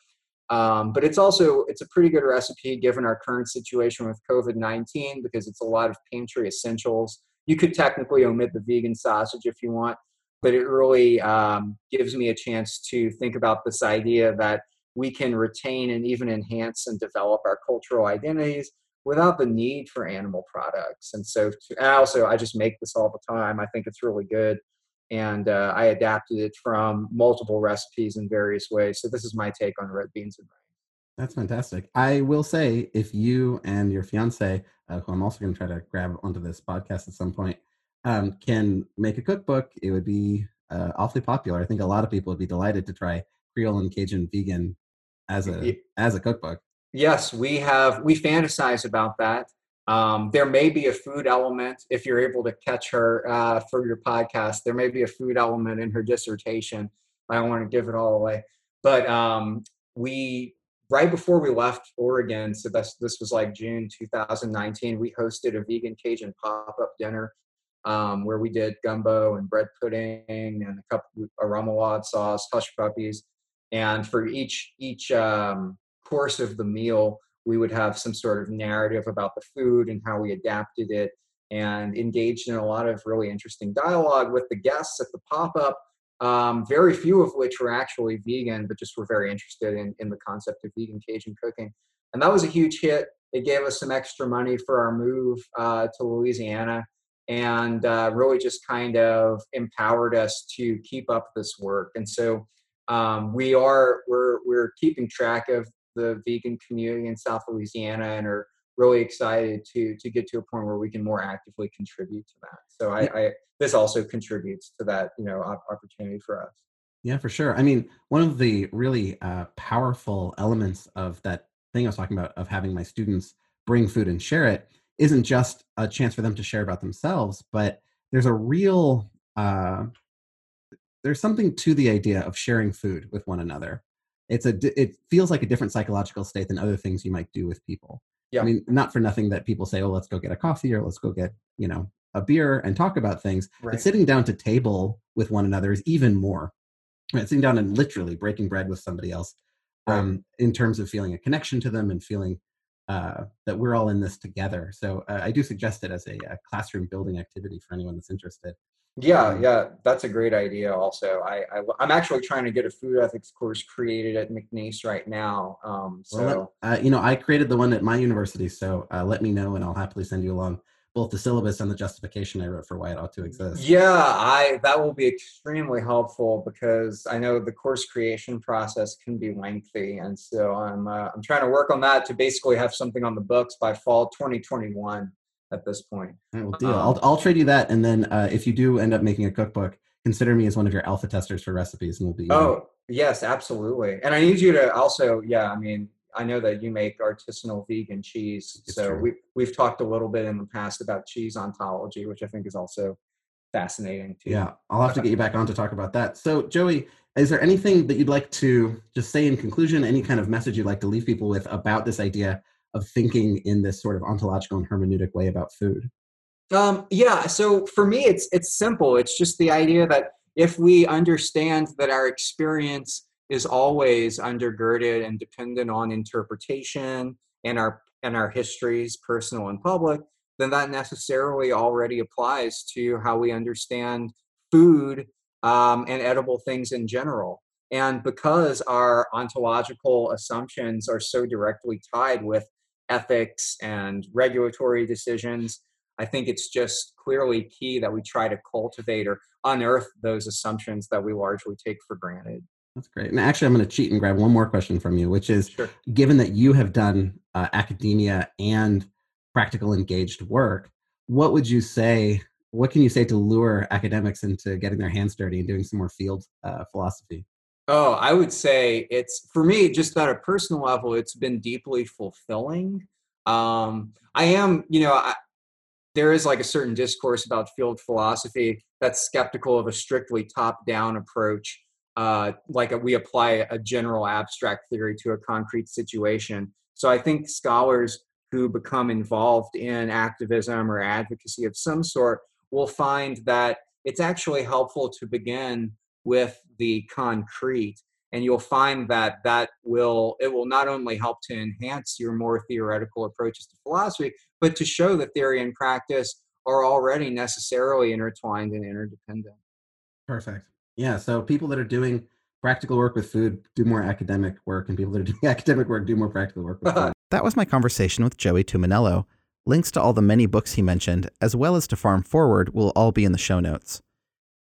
um, but it's also it's a pretty good recipe given our current situation with COVID-19 because it's a lot of pantry essentials. You could technically omit the vegan sausage if you want, but it really um, gives me a chance to think about this idea that we can retain and even enhance and develop our cultural identities without the need for animal products. And so, to, and also, I just make this all the time. I think it's really good and uh, I adapted it from multiple recipes in various ways. So this is my take on red beans and rice. That's fantastic. I will say, if you and your fiance, uh, who I'm also going to try to grab onto this podcast at some point, um, can make a cookbook, it would be uh, awfully popular. I think a lot of people would be delighted to try Creole and Cajun vegan as a as a cookbook. Yes, we have. We fantasize about that. Um, there may be a food element if you're able to catch her uh, for your podcast. There may be a food element in her dissertation. I don't want to give it all away, but um, we right before we left Oregon, so this this was like June 2019. We hosted a vegan Cajun pop up dinner um, where we did gumbo and bread pudding and a couple of remoulade sauce, hush puppies, and for each each um, course of the meal we would have some sort of narrative about the food and how we adapted it and engaged in a lot of really interesting dialogue with the guests at the pop-up um, very few of which were actually vegan but just were very interested in, in the concept of vegan cajun cooking. And that was a huge hit. It gave us some extra money for our move uh, to louisiana and uh, really just kind of empowered us to keep up this work. And so um, we are we're we're keeping track of the vegan community in South Louisiana and are really excited to to get to a point where we can more actively contribute to that. So I, I this also contributes to that you know opportunity for us. Yeah, for sure. I mean, one of the really uh, powerful elements of that thing I was talking about of having my students bring food and share it isn't just a chance for them to share about themselves, but there's a real uh, there's something to the idea of sharing food with one another it's a it feels like a different psychological state than other things you might do with people yeah. i mean not for nothing that people say oh let's go get a coffee or let's go get you know a beer and talk about things right. but sitting down to table with one another is even more right? sitting down and literally breaking bread with somebody else right. um, in terms of feeling a connection to them and feeling uh, that we're all in this together so uh, i do suggest it as a, a classroom building activity for anyone that's interested yeah, um, yeah, that's a great idea. Also, I, I am actually trying to get a food ethics course created at McNeese right now. Um, so well, uh, you know, I created the one at my university, so uh, let me know, and I'll happily send you along both the syllabus and the justification I wrote for why it ought to exist. Yeah, I that will be extremely helpful because I know the course creation process can be lengthy, and so I'm uh, I'm trying to work on that to basically have something on the books by fall 2021 at this point. Right, well, deal. Um, I'll, I'll trade you that, and then uh, if you do end up making a cookbook, consider me as one of your alpha testers for recipes, and we'll be. Oh yes, absolutely. And I need you to also, yeah. I mean, I know that you make artisanal vegan cheese, It's so true. we we've talked a little bit in the past about cheese ontology, which I think is also fascinating too. Yeah, I'll have to get you back on to talk about that. So, Joey, is there anything that you'd like to just say in conclusion? Any kind of message you'd like to leave people with about this idea of thinking in this sort of ontological and hermeneutic way about food? Um, yeah. So for me, it's it's simple. It's just the idea that if we understand that our experience is always undergirded and dependent on interpretation and our and our histories, personal and public, then that necessarily already applies to how we understand food um, and edible things in general. And because our ontological assumptions are so directly tied with ethics and regulatory decisions, I think it's just clearly key that we try to cultivate or unearth those assumptions that we largely take for granted. That's great. And actually, I'm going to cheat and grab one more question from you, which is Sure. given that you have done uh, academia and practical engaged work, what would you say? What can you say to lure academics into getting their hands dirty and doing some more field uh, philosophy? Oh, I would say it's for me, just at a personal level, it's been deeply fulfilling. Um, I am, you know, I, there is like a certain discourse about field philosophy that's skeptical of a strictly top down approach. Uh, like a, we apply a general abstract theory to a concrete situation. So I think scholars who become involved in activism or advocacy of some sort will find that it's actually helpful to begin with the concrete and you'll find that that will it will not only help to enhance your more theoretical approaches to philosophy but to show that theory and practice are already necessarily intertwined and interdependent Perfect. Yeah. So people that are doing practical work with food do more academic work, and people that are doing academic work do more practical work with food. That was my conversation with Joey Tuminello. Links to all the many books he mentioned, as well as to Farm Forward, will all be in the show notes.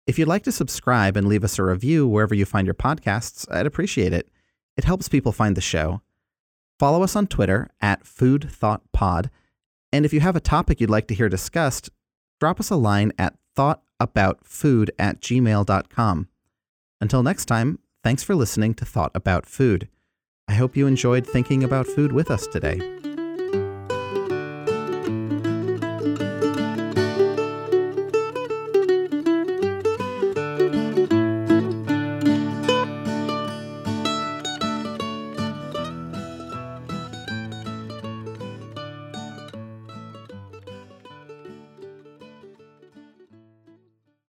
If you'd like to subscribe and leave us a review wherever you find your podcasts, I'd appreciate it. It helps people find the show. Follow us on Twitter at Food Thought Pod, and if you have a topic you'd like to hear discussed, drop us a line at thoughtaboutfood at gmail.com. Until next time, thanks for listening to Thought About Food. I hope you enjoyed thinking about food with us today.